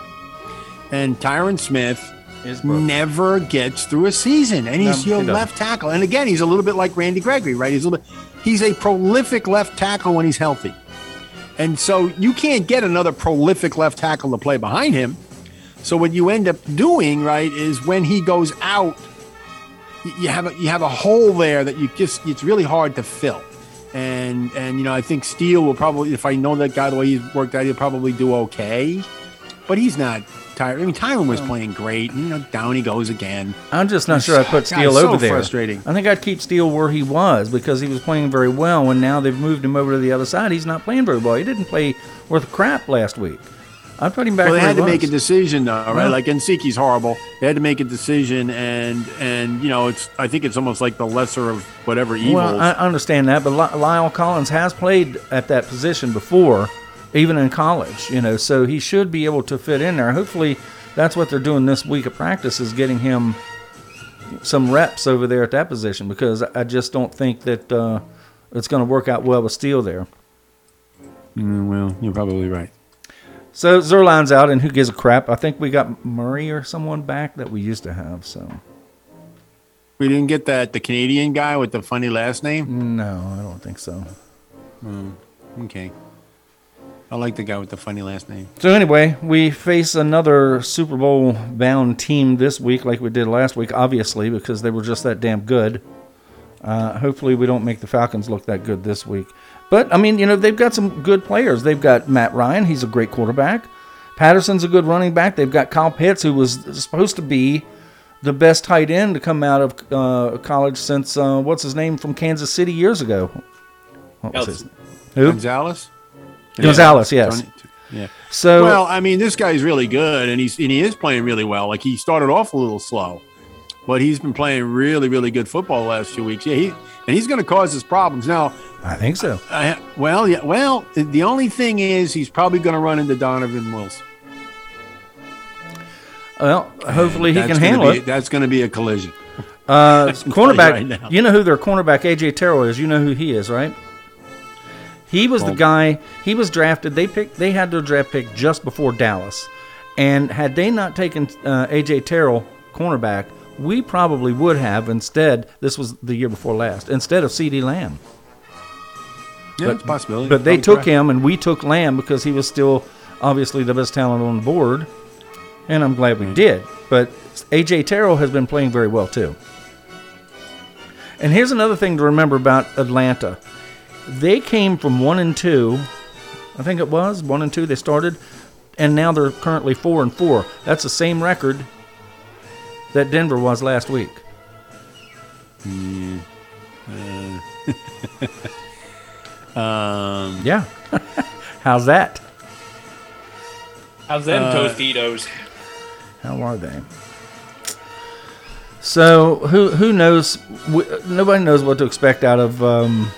and Tyron Smith
Is
never gets through a season, and he's
No,
your
he
left tackle. And again, he's a little bit like Randy Gregory, right? He's a little bit, he's a prolific left tackle when he's healthy, and so you can't get another prolific left tackle to play behind him. So what you end up doing, right, is when he goes out, you have a, you have a hole there that you just it's really hard to fill. And and you know I think Steele will probably if I know that guy the way he's worked out he'll probably do okay, but he's not I mean Tyron was playing great. And, you know down he goes again.
I'm just not sure I put
God,
Steele
so
over there.
frustrating.
I think I'd keep Steele where he was because he was playing very well, and now they've moved him over to the other side. He's not playing very well. He didn't play worth crap last week. Put him back
Well, they had to make a decision though, right?
Yeah.
Like Nsekhe's horrible. They had to make a decision, and and you know it's I think it's almost like the lesser of whatever evils.
Well, I I understand that, but La'el Collins has played at that position before, even in college. You know, so he should be able to fit in there. Hopefully, that's what they're doing this week of practice is getting him some reps over there at that position because I just don't think that uh, it's going to work out well with Steele there.
Mm, well, you're probably right.
So Zuerlein's out, and who gives a crap? I think we got Murray or someone back that we used to have. So
We didn't get that the Canadian guy with the funny last name.
no, I don't think so.
Okay. I like the guy with the funny last name.
So anyway, we face another Super Bowl bound team this week, like we did last week, obviously because they were just that damn good. Uh, hopefully, we don't make the Falcons look that good this week. But I mean, you know, they've got some good players. They've got Matt Ryan; he's a great quarterback. Patterson's a good running back. They've got Kyle Pitts, who was supposed to be the best tight end to come out of uh, college since uh, what's his name from Kansas City years ago. What was his Who?
Gonzalez.
Gonzalez, yes.
Tony- Yeah.
So
well, I mean, this guy's really good, and he's and he is playing really well. Like he started off a little slow, but he's been playing really, really good football the last few weeks. Yeah, he and he's going to cause us problems now.
I think so.
I, well, yeah. Well, the- the only thing is, he's probably going to run into Donovan Wilson.
Well, hopefully he can handle
be-
it.
That's going to be a collision.
Uh, [LAUGHS]
I can tell you
cornerback.
right
you know who their cornerback AJ Terrell is. You know who he is, right? He was the guy. He was drafted. They picked. They had their draft pick just before Dallas, and had they not taken uh, AJ Terrell, cornerback, we probably would have. Instead, this was the year before last. Instead of CeeDee Lamb,
Yeah, it's a possibility.
but they took
correct.
him, and we took Lamb because he was still obviously the best talent on the board, and I'm glad we
Mm-hmm.
did. But AJ Terrell has been playing very well too. And here's another thing to remember about Atlanta. They came from one and two, I think it was one and two. They started, and now they're currently four and four. That's the same record that Denver was last week.
Yeah. Uh, [LAUGHS] um,
Yeah. [LAUGHS] How's that?
How's them
Uh,
Tostitos?
How are they? So who who knows? Nobody knows what to expect out of um,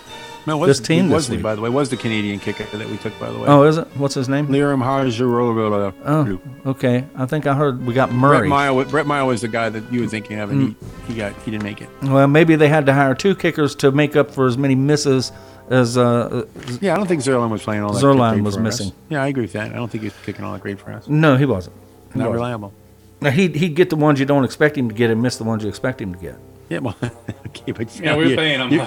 no,
this
was,
team
was
this
he,
week.
by the way, was the Canadian kicker that we took, by the way.
Oh, is it? What's his name?
Lirim Hajrullahu.
Oh, okay. I think I heard we got
Brett
Murray.
Maher, Brett Maher was the guy that you were thinking of, and he, he got he didn't make it.
Well, maybe they had to hire two kickers to make up for as many misses as uh,
Yeah, I don't think Zuerlein was playing all that.
Zuerlein
great
was
for us.
missing.
Yeah, I agree with that. I don't think he was kicking all that great for us.
no, he wasn't. He
Not
wasn't.
reliable.
Now, he'd, he'd get the ones you don't expect him to get and miss the ones you expect him to get.
Yeah, well, [LAUGHS] okay, but
Yeah,
know,
we're
you,
paying him.
You,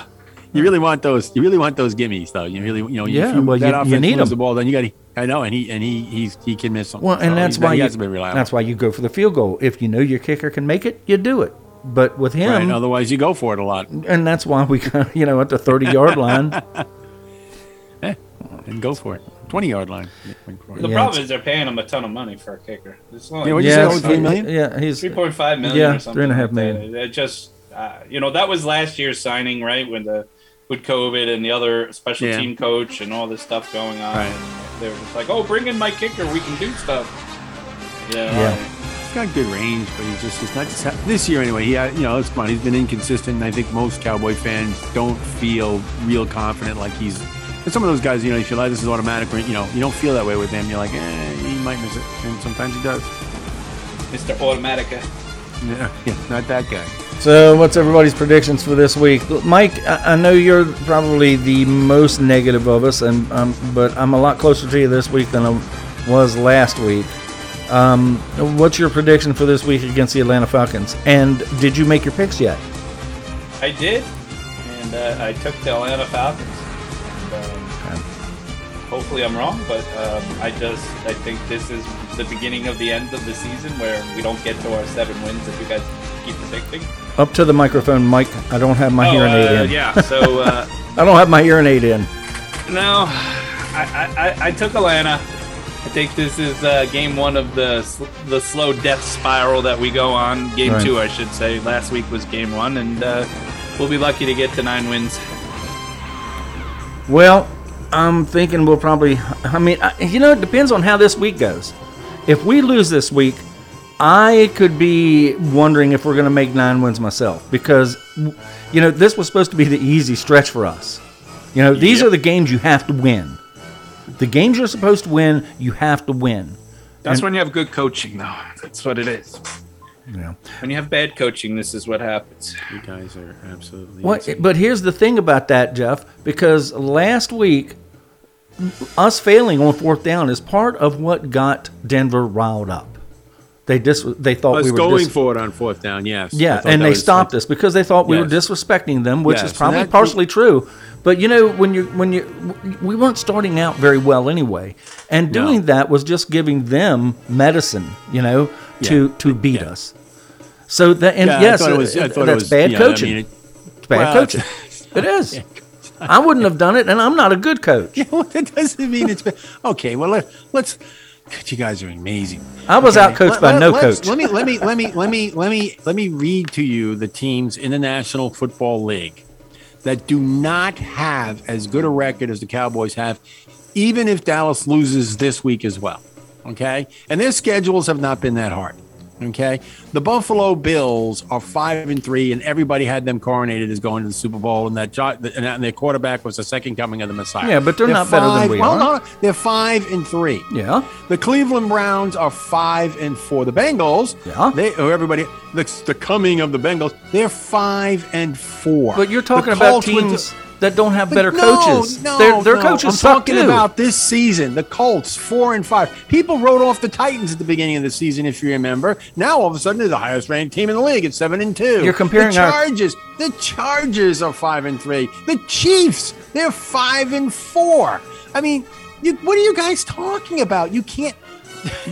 you really want those. You really want those gimmies, though. You really, you know,
Yeah,
if you,
well,
that
you- you need
moves
'em.
the ball. Then you got. to I know, and he and he he's, he can miss them.
Well, and
So
that's
he's-
why
he
you,
hasn't been reliable.
that's why you go for the field goal. If you know your kicker can make it, you do it. But with him,
Right, otherwise, you go for it a lot
and that's why we, got, [LAUGHS] you know, at the thirty yard line. [LAUGHS]
and go for it. Twenty yard line.
The
Yeah,
problem is they're paying him a ton of money for a kicker. It's only
Yeah, what'd you say, over three million?
Yeah, he's
three point five million.
Yeah,
or something
three and a half
like It just, uh, you know, that was last year's signing, right? When the with COVID and the other special
Yeah.
team coach and all this stuff going on,
Right.
they were just like, "Oh, bring in my kicker. We can do stuff." Yeah.
Yeah.
He's got good range, but he's just it's not just this year anyway. He had, you know it's fun. He's been inconsistent. And I think most Cowboy fans don't feel real confident like he's. And some of those guys, you know, if you like this is automatic. You know, you don't feel that way with him. You're like, eh, he might miss it, and sometimes he does.
Mr. Automatica.
Yeah, [LAUGHS] yeah not that guy.
So, what's everybody's predictions for this week? Mike, I, know you're probably the most negative of us, and um, but I'm a lot closer to you this week than I was last week. Um, what's your prediction for this week against the Atlanta Falcons? And did you make your picks yet?
I did, and uh, I took the Atlanta Falcons. Hopefully, I'm wrong, but um, I just I think this is the beginning of the end of the season where we don't get to our seven wins if you guys keep predicting.
Up to the microphone, Mike. I don't have my
oh,
hearing aid
uh,
in.
yeah. So [LAUGHS] uh,
I don't have my hearing aid in.
no, I, I, I- I took Atlanta. I think this is uh, game one of the sl- the slow death spiral that we go on. Game
Right.
two, I should say. Last week was game one, and uh, we'll be lucky to get to nine wins.
Well, I'm thinking we'll probably. I mean, I, you know, it depends on how this week goes. If we lose this week, I could be wondering if we're going to make nine wins myself because, you know, this was supposed to be the easy stretch for us. You know, these
Yep.
are the games you have to win. The games you're supposed to win, you have to win.
That's
And-
when you have good coaching, though. That's what it is.
Yeah.
When you have bad coaching, this is what happens.
You guys are absolutely.
Well,
insane.
but here's the thing about that, Jeff, because last week, us failing on fourth down is part of what got Denver riled up. They dis- they thought
Us
we were
going
dis-
for it on fourth down, yes.
Yeah, and they
was-
stopped us because they thought we were disrespecting them, which
Yes,
is probably
that-
partially true. But you know, when you when you we weren't starting out very well anyway, and
No.
doing that was just giving them medicine, you know, to to beat us. So that and
Yeah,
yes,
was- I
uh,
thought it
that's
was-
bad
yeah, I
coaching.
mean, it-
it's bad
well,
coaching. [LAUGHS] it is. I wouldn't have done it, and I'm not a good coach.
Yeah, well, that doesn't mean it's bad. Okay, well let, let's. God, you guys are amazing.
I was
Okay,
outcoached
let-
by
let-
no coach.
Let me let me [LAUGHS] let me let me let me let me read to you the teams in the National Football League that do not have as good a record as the Cowboys have, even if Dallas loses this week as well. Okay, and their schedules have not been that hard. Okay, the Buffalo Bills are five and three, and everybody had them coronated as going to the Super Bowl, and that jo- and their quarterback was the second coming of the Messiah.
Yeah, but they're not better than we
well,
are.
no, they're five and three.
Yeah.
The Cleveland Browns are five and four. The Bengals,
Yeah.
they or everybody the, the coming of the Bengals, they're five and four.
But you're
The
talking about
Colts with
teams
the-
that don't have better
no,
coaches.
No,
their their
no.
coaches
I'm talking
too.
about this season. The Colts four and five. People wrote off the Titans at the beginning of the season, if you remember. Now all of a sudden they're the highest ranked team in the league at seven and two.
You're comparing
the
our-
Chargers. The Chargers are five and three. The Chiefs they're five and four. I mean, you, what are you guys talking about? You can't.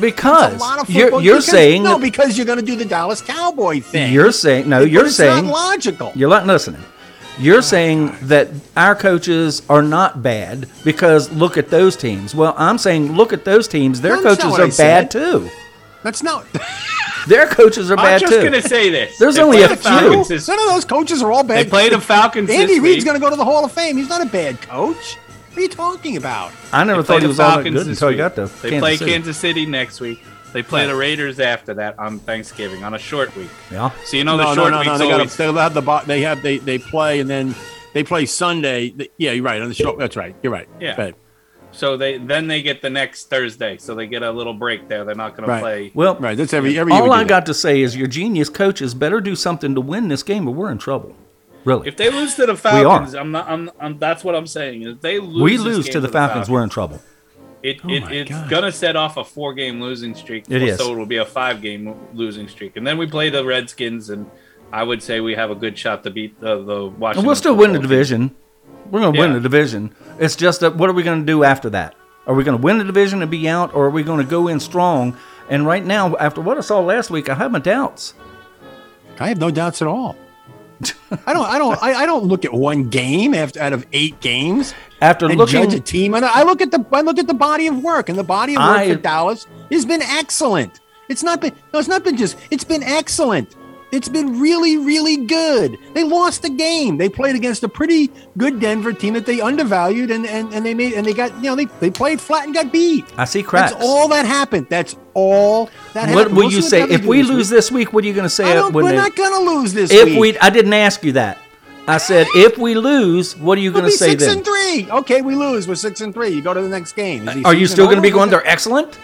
because
a lot of
you're, you're
Because-
saying
no because you're going to do the Dallas Cowboy thing.
You're saying no.
But
You're
it's
saying
not logical.
You're not listening. You're saying that our coaches are not bad because look at those teams. Well, I'm saying look at those teams. Their
That's not
coaches
what
are
I
bad
said.
too.
That's not. [LAUGHS] [LAUGHS]
Their coaches are bad too.
I'm
bad
just
too.
gonna say this.
There's
They
only
play
a
the
few.
Falcons this-
None of those coaches are all bad.
They play the Falcons
Andy
this
Reid's
week.
going to go to the Hall of Fame. He's not a bad coach. What are you talking about?
I never
They play
thought he
the
was all that
Falcons
good
this
until he
week.
got to
They
Kansas
play
City.
Kansas City next week. They play
Right.
the Raiders after that on Thanksgiving on a short week.
Yeah.
So you know
no,
the
no,
short
no,
week's
no. They got.
always-
They have the. bo- They have. They they play and then they play Sunday. Yeah, you're right on the short. That's right. You're right.
Yeah.
Right.
So they then they get the next Thursday. So they get a little break there. They're not going
Right.
to play.
Well,
Right. That's every every
all
we
I
do
got to say is your genius coaches better do something to win this game, or we're in trouble. Really,
If they lose to the. Falcons, I'm not. I'm, I'm. That's what I'm saying. If they lose,
we
this
lose
game
to the Falcons, we're in trouble.
It,
Oh
it it's
God.
gonna set off a four game losing streak.
It is.
So it'll be a five game losing streak, and then we play the Redskins, and I would say we have a good shot to beat the the Washington.
And we'll still win the
football team.
division. We're going to win the division. It's just that what are we going to do after that? Are we going to win the division and be out, or are we going to go in strong? And right now, after what I saw last week, I have my doubts.
I have no doubts at all. I don't. I don't. I, I don't look at one game after out of eight games
After
and
looking,
judge a team. And I look at the. I look at the body of work, and the body of work
I-
for Dallas has been excellent. It's not been. No, it's not been just. It's been excellent. It's been really, really good. They lost the game. They played against a pretty good Denver team that they undervalued, and and, and they made and they got you know they, they played flat and got beat.
I see cracks.
That's all that happened. That's all that
what
happened.
will you say if we lose this week? What are you going to say
I don't, we're
they,
not going to lose this
if
week.
we? I didn't ask you that. I said if we lose, what are you going to say
six
then?
and three. Okay, we lose. We're six and three. You go to the next game.
Are you still going to be going? They're excellent.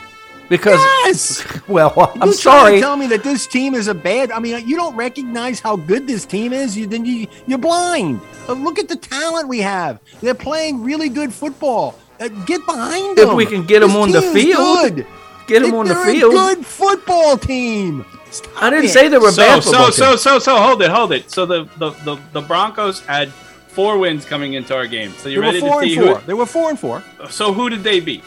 Because
Yes. [LAUGHS]
well, I'm
you trying
sorry.
to tell me that this team is a bad. I mean, you don't recognize how good this team is. You then you you're blind. Uh, look at the talent we have. They're playing really good football. Uh, get behind them.
If we can get
This
on the field,
good.
Get them
They-
on the
they're a
field.
good football team. Stop
I didn't
it.
say they were
So
bad
so so
team.
so so hold it hold it. So the the the, the Broncos had four wins coming into our game. So you
were
ready
four
to
and
see
four.
who?
They were four and four.
So who did they beat?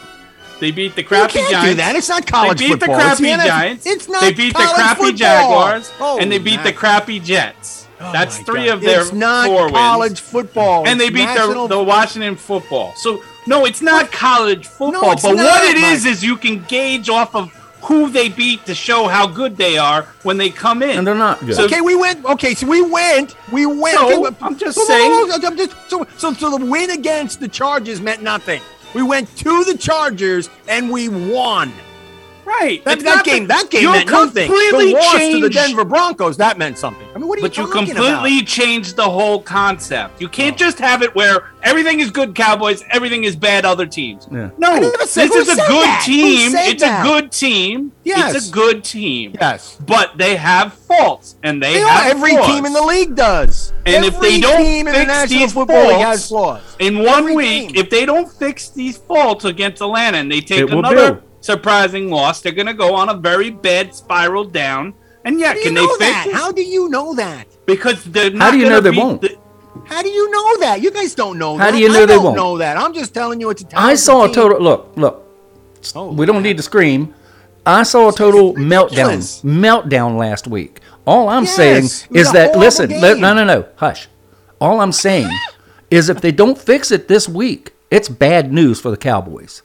They beat the crappy
You
crappy
can't
Giants.
do that. It's not college
they beat
football.
the crappy
the NFL.
Giants.
It's not
They beat the crappy
football.
Jaguars,
Oh,
and they beat the crappy Jets.
Oh
That's three
God.
of their
It's not
four
college
wins.
football.
And they beat
national-
the, the Washington football. So no, it's not college football.
it's
but
not,
what it
Mike.
is is you can gauge off of who they beat to show how good they are when they come in.
and they're not good.
So-
okay, we went. Okay, so we went. We went.
So,
okay,
I'm just
so-
saying-
I'm just- so, so, so the win against the Chargers meant nothing. We went to the Chargers and we won.
Right.
That,
It's
that
not the-
game. that game
you
meant nothing.
completely
the loss to the Denver Broncos that meant something. I mean, what are you
But you completely
about?
changed the whole concept. You
Oh.
can't just have it where everything is good Cowboys, everything is bad other teams.
Yeah.
No,
I
this is a
said
good
that? Who
team. It's
that?
a good team.
Yes.
It's a good team.
Yes.
But they have faults, and they,
They
have
Every
flaws.
team in the league does.
And if they don't
team in the
fix
National
these
Football League
faults-
has flaws.
in one
Every
week,
team.
if they don't fix these faults against Atlanta and they take
It
another
build.
Surprising loss. They're going to go on a very bad spiral down. And yeah,
How do you
can they fix
that?
it?
How do you know that?
Because they're
How
not
do you know
gonna
they won't?
the-
How do you know that? You guys don't know
How
that.
do you know
I
they
don't
won't?
know that. I'm just telling you it's a
I
talented
saw a total look, look.
Oh,
we don't need to scream. I saw a total meltdown meltdown last week. All I'm
Yes,
saying is that listen, li- no, no, no, hush. All I'm saying [LAUGHS] is if they don't fix it this week, it's bad news for the Cowboys.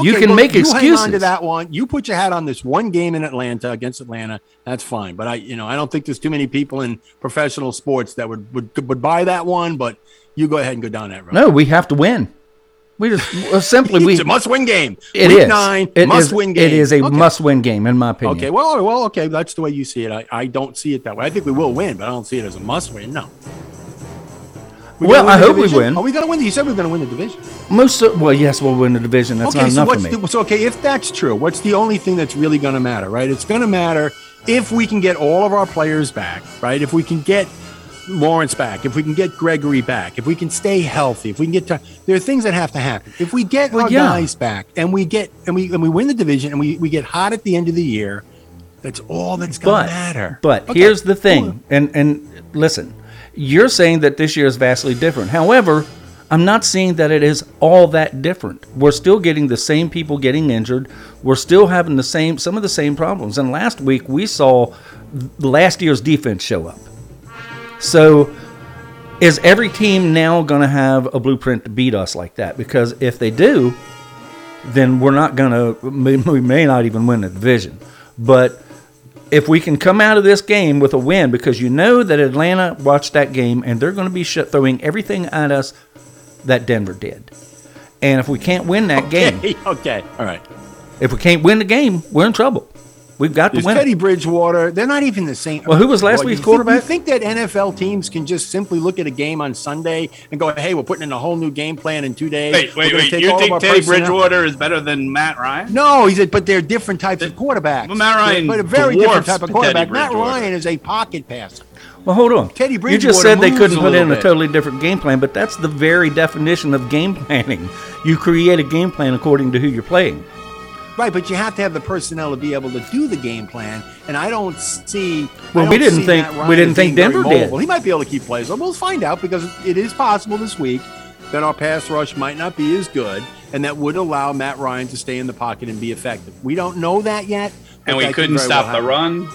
You can
well,
make
you
excuses.
hang on to that one. You put your hat on this one game in Atlanta against Atlanta. That's fine. But I, you know, I don't think there's too many people in professional sports that would would, would buy that one. But you go ahead and go down that road.
No, we have to win. We just well, simply [LAUGHS] we
it's a must-win game.
It
Week
is.
nine,
It is-
must-win game.
It is a
Okay.
must-win game, in my opinion.
Okay, well, well, okay. That's the way you see it. I, I don't see it that way. I think we will win, but I don't see it as a must-win. No. We
Well, I hope we win.
Are we going to win? You said we are going to win the division.
Most of, well, yes, we'll win the division. That's
okay,
not
so
enough
what's
for me.
the, so okay? If that's true, what's the only thing that's really going to matter, right? It's going to matter if we can get all of our players back, right? If we can get Lawrence back, if we can get Gregory back, if we can stay healthy, if we can get to, there are things that have to happen. If we get
Well,
our
yeah.
guys back and we get and we and we win the division and we, we get hot at the end of the year, that's all that's
but
to matter.
but
Okay,
here's the thing, and and listen, you're saying that this year is vastly different. However, I'm not seeing that it is all that different. We're still getting the same people getting injured. We're still having the same some of the same problems. And last week we saw last year's defense show up. So is every team now going to have a blueprint to beat us like that? Because if they do, then we're not going to, we may not even win the division. But if we can come out of this game with a win, because you know that Atlanta watched that game and they're going to be sh- throwing everything at us that Denver did. And if we can't win that game,
Okay, [LAUGHS] okay, all right.
if we can't win the game, we're in trouble. We've got to win.
Teddy. Bridgewater. They're not even the same.
Well, who was last
Boy,
week's
you think-
quarterback?
you think that NFL teams can just simply look at a game on Sunday and go, "Hey, we're putting in a whole new game plan in two days."
Wait, wait, wait.
take
You
all
think Teddy
personnel."
Bridgewater is better than Matt Ryan?
No, he said, but they're different types of quarterbacks.
Well, Matt Ryan
but a very different type of quarterback. Matt Ryan is a pocket passer.
Well, hold on.
Teddy Bridgewater.
you just said they couldn't put in
little
a totally different game plan, but that's the very definition of game planning. You create a game plan according to who you're playing.
Right, but you have to have the personnel to be able to do the game plan, and I don't see.
Well, we
don't
didn't
see
think- we didn't
as
think
being very
Denver did.
mobile. He might be able to keep plays. Well, we'll find out because it is possible this week that our pass rush might not be as good, and that would allow Matt Ryan to stay in the pocket and be effective. We don't know that yet,
And we
could
couldn't stop
well
the
happen.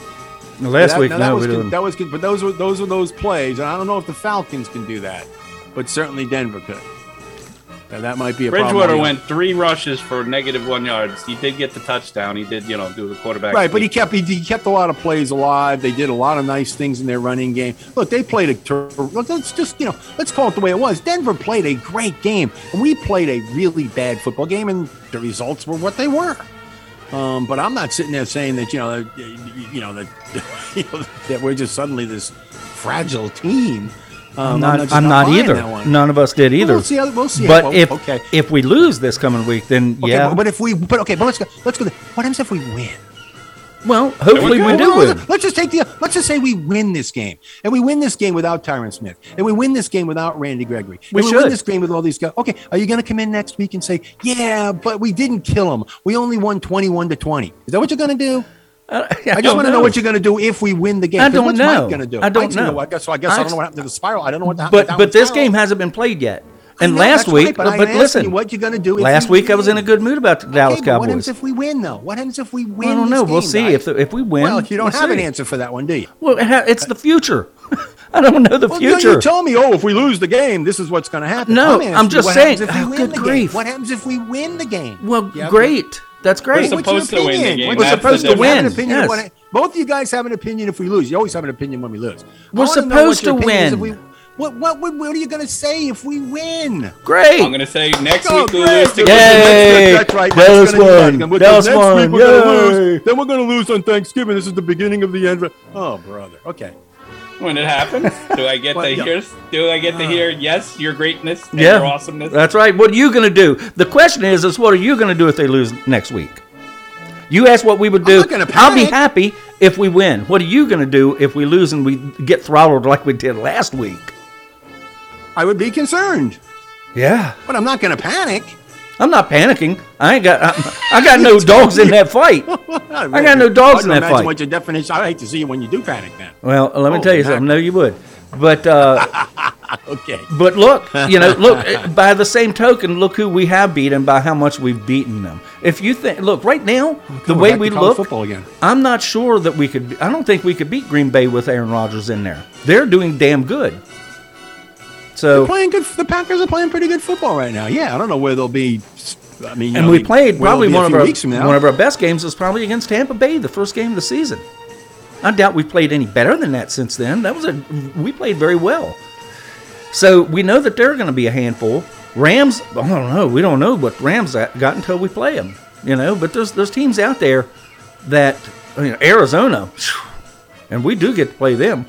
run.
Last
That-
week,
now, that
no,
was
we
good- that was good, but those were those were those plays, and I don't know if the Falcons can do that, but certainly Denver could. Now, that might be a.
Bridgewater
the-
went three rushes for negative one yards. He did get the touchdown. He did, you know, do the quarterback.
Right, but he kept he, he kept a lot of plays alive. They did a lot of nice things in their running game. Look, they played a look, let's just you know let's call it the way it was. Denver played a great game, and we played a really bad football game, and the results were what they were. Um, but I'm not sitting there saying that you know you know that [LAUGHS] you know, that we're just suddenly this fragile team. Um,
I'm not, I'm not
buying
either. None of us did either.
we'll see how- we'll see
But
how-
if
okay.
if we lose this coming week, then
Okay,
yeah.
but, but if we but okay, but let's go let's go. there. What happens if we win?
well, hopefully we
Hold
do
on,
win.
Let's just take the. Let's just say we win this game, and we win this game without Tyron Smith, and we win this game without Randy Gregory.
We
and we
should.
win this game with all these guys. Okay, are you going to come in next week and say, "Yeah, but we didn't kill them. We only won twenty-one to twenty"? Is that what you're going to do?
Uh, [LAUGHS] I,
I just want to know what you're going to do if we win the game.
I don't
what's
know.
Going to do?
I don't know.
I guess. So I guess I,
I-
don't know what happened to the spiral. I don't know what happened.
But but this
spiral.
game hasn't been played yet. And
know,
last week,
right, but
but listen,
you what you're going to do.
last
we
week I was in a good mood about the Dallas
Okay, but What happens if we win, though? What happens if we win?
I don't know. We'll
game,
see
guys?
if the, if we win.
Well, you don't
we'll
have an answer for that one, do you?
Well, it's uh, the future. [LAUGHS] I don't know the
Well,
future.
You told me, oh, if we lose the game, this is what's going to happen.
No, I'm just saying-
If we
oh,
win
good
the
grief.
Game? What happens if we win the game?
well, great. That's great.
We're supposed to win the
opinion?
game.
We're
That's
supposed
the
to win.
difference.
An opinion
Yes.
what- both of you guys have an opinion if we lose. You always have an opinion when we lose.
We're supposed to
opinion is if
win.
we- what, what, what, what are you going to say if we win?
Great.
I'm going to say next
Oh,
week we
great.
lose to
Yay.
That's right.
Dallas
That's gonna be
won.
right. With
Dallas
the next week we're gonna
Yay.
lose. Then we're going to lose on Thanksgiving. This is the beginning of the end. Oh, brother. Okay.
When it happens. Do I get [LAUGHS]
Well,
to
yeah.
hear? Do I get to uh. hear? Yes, your greatness and
Yeah,
your awesomeness.
That's right. What are you going to do? The question is, is what are you going to do if they lose next week? You asked what we would do.
not gonna
I'll be happy if we win. What are you going to do if we lose and we get throttled like we did last week?
I would be concerned,
Yeah.
but I'm not going to panic.
I'm not panicking. I ain't got. I, I got no dogs in that fight. [LAUGHS] I got no dogs in that
imagine
fight.
What your definition? I hate to see you when you do panic. Then.
Well, let me
Oh,
tell you something. No, you would. But uh, [LAUGHS]
Okay.
but look, you know, look. [LAUGHS] eh, By the same token, look who we have beaten by how much we've beaten them. If you think, look, right now, the way we look,
football again.
I'm not sure that we could. I don't think we could beat Green Bay with Aaron Rodgers in there. They're doing damn good.
They're
So
playing good. The Packers are playing pretty good football right now. Yeah, I don't know where they'll be. I mean,
and
know,
we played probably one of our
weeks from now.
one of our best games was probably against Tampa Bay, the first game of the season. I doubt we played any better than that since then. That was a we played very well. So we know that they're going to be a handful. Rams, I don't know. We don't know what Rams got until we play them. You know, but there's there's teams out there that you know, Arizona, and we do get to play them.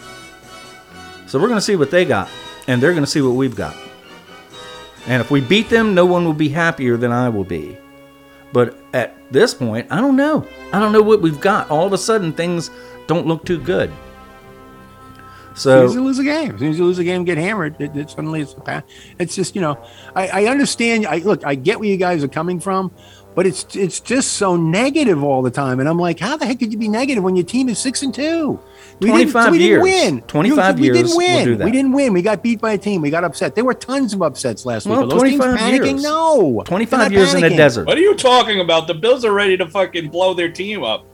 So we're going to see what they got, and they're going to see what we've got. And if we beat them, no one will be happier than I will be. But at this point, I don't know. I don't know what we've got. All of a sudden, things don't look too good.
As soon as you
So
lose a game, as soon as you lose a game, get hammered. It, it suddenly it's. It's just you know, I, I understand. I look, I get where you guys are coming from, but it's it's just so negative all the time. And I'm like, how the heck could you be negative when your team is six and two? We didn't-
25
we
years.
didn't win.
25
we
years
didn't win.
do that.
We didn't win. We got beat by a team. We got upset. There were tons of upsets last
Well,
week. Are those teams
25
panicking?
years.
No.
25
They're not
years in a
panicking.
desert.
What are you talking about? The Bills are ready to fucking blow their team up.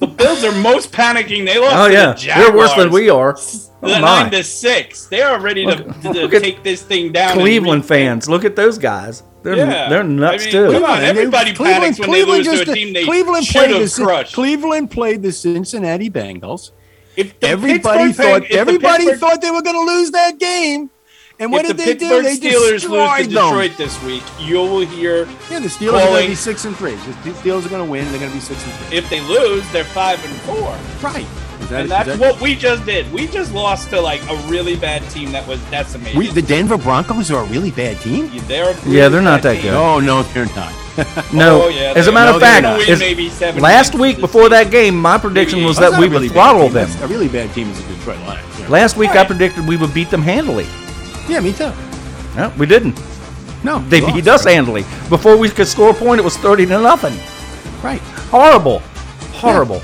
The Bills are most panicking. They lost
Oh
to
yeah,
the
they're worse than we are.
The
Oh,
nine
my.
to six. They are ready to,
Look-
to
look
take this thing down.
Cleveland
re-
fans, look at those guys. They're
Yeah.
they're nuts
I mean,
too.
come on, everybody panics when they lose to a team they
Cleveland
should
played
have
the,
crushed.
Cleveland played the Cincinnati Bengals.
If the
everybody
Pittsburgh
thought
Peng- if the
everybody
Pittsburgh-
thought they were going to lose that game, and what
if
did
the
they do?
Pittsburgh
They
Steelers lose
destroyed
to
them.
Detroit this week, you will hear.
Yeah, the Steelers are going to be six and three. The Steelers are going to win. They're going to be six and three.
If they lose, they're five and four.
Right. That-
and that's
that-
what we just did. We just lost to like a really bad team that was decimated.
We, the Denver Broncos are a really bad team.
They're a
Yeah, they're not that
team.
good.
Oh no, they're not. [LAUGHS]
No,
Oh, yeah,
as a matter
no,
of
they're
fact, is- last week
this
before that game, my prediction was that we
a really
would throttle them.
That's- A really bad team is the Detroit Lions. Yeah,
Last week, I predicted we would beat them handily.
Yeah me too.
No, we didn't.
No,
They
we
beat
lost.
us handily. Before we could score a point, it was thirty to nothing.
Right.
Horrible, horrible.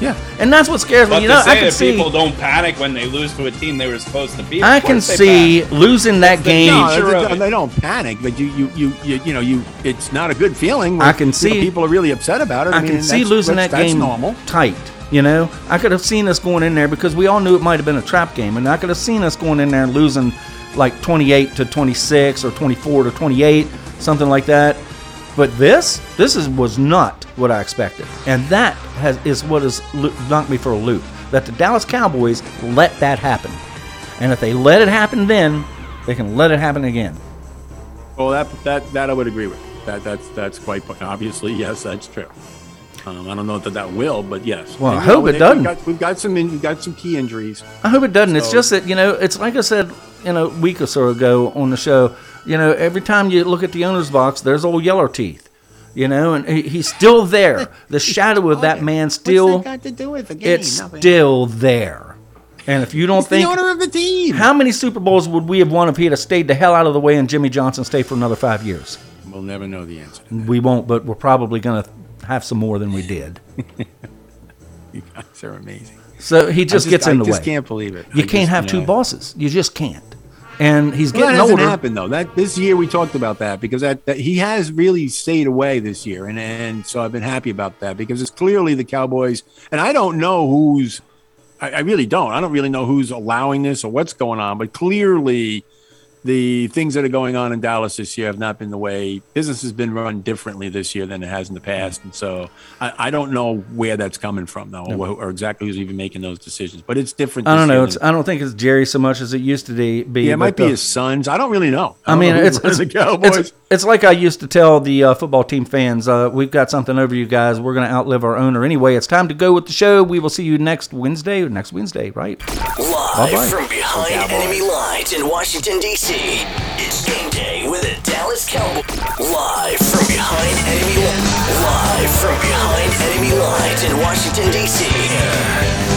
Yeah.
And that's what scares me.
But
You
to
know, I can
that
see.
people don't panic when they lose to a team they were supposed to beat.
I can see
panic.
losing that game.
No,
Nature
they, they don't panic, but you, you, you, you, you know, you. It's not a good feeling. when,
I can
you know,
see-
people are really upset about it.
I
mean,
can see
that's-
losing
that's-
that
that's
game
normal.
tight. You know, I could have seen us going in there because we all knew it might have been a trap game, and I could have seen us going in there and losing like 28 to 26 or 24 to 28, something like that. But this, this is was not what I expected, and that has is what has knocked me for a loop. That the Dallas Cowboys let that happen, and if they let it happen, then they can let it happen again.
Well, that that that I would agree with. That that's that's quite obviously [LAUGHS] yes, that's true. Um, I don't know that that will, but yes.
Well, I
And, know,
hope it
they-
doesn't.
We've got, we've got some we've got some key injuries.
I hope it doesn't. It's just that you know, it's like I said, you know, a week or so ago on the show. You know, every time you look at the owner's box, there's old Yeller Teeth. You know, and he, he's still there. The [LAUGHS] shadow of oh, that man still,
What's that got to do with the game?
it's
Nothing.
still there. And if you don't
He's the
think,
owner of the team.
how many Super Bowls would we have won if he had stayed the hell out of the way and Jimmy Johnson stayed for another five years?
We'll never know the answer.
We won't, but we're probably going to have some more than we did. [LAUGHS]
You guys are amazing.
So he just,
I
gets in the way.
I just can't believe it.
You
I
can't
just,
have
you
two bosses. You just can't. And he's
Well, that
getting
hasn't
older.
happened though. That this year we talked about that because that, that he has really stayed away this year, and and so I've been happy about that because it's clearly the Cowboys, and I don't know who's, I, I really don't. I don't really know who's allowing this or what's going on, but clearly. The things that are going on in Dallas this year have not been the way business has been run differently this year than it has in the past, and so I, I don't know where that's coming from though, or, or exactly who's even making those decisions. But it's different.
I don't know.
year
It's,
than-
I don't think it's Jerry so much as it used to be. be
yeah, it might
but,
be his sons. I don't really know.
I
don't
mean,
know
it's
runs
it's,
Cowboys.
it's it's like I used to tell the uh, football team fans. Uh, we've got something over you guys. We're going to outlive our owner anyway. It's time to go with the show. We will see you next Wednesday. Next Wednesday, right?
Live
Bye-bye.
from behind enemy lines in Washington, D.C. It's game day with the Dallas Cowboys. Live from behind enemy lines. Live from behind enemy lines in Washington, D.C.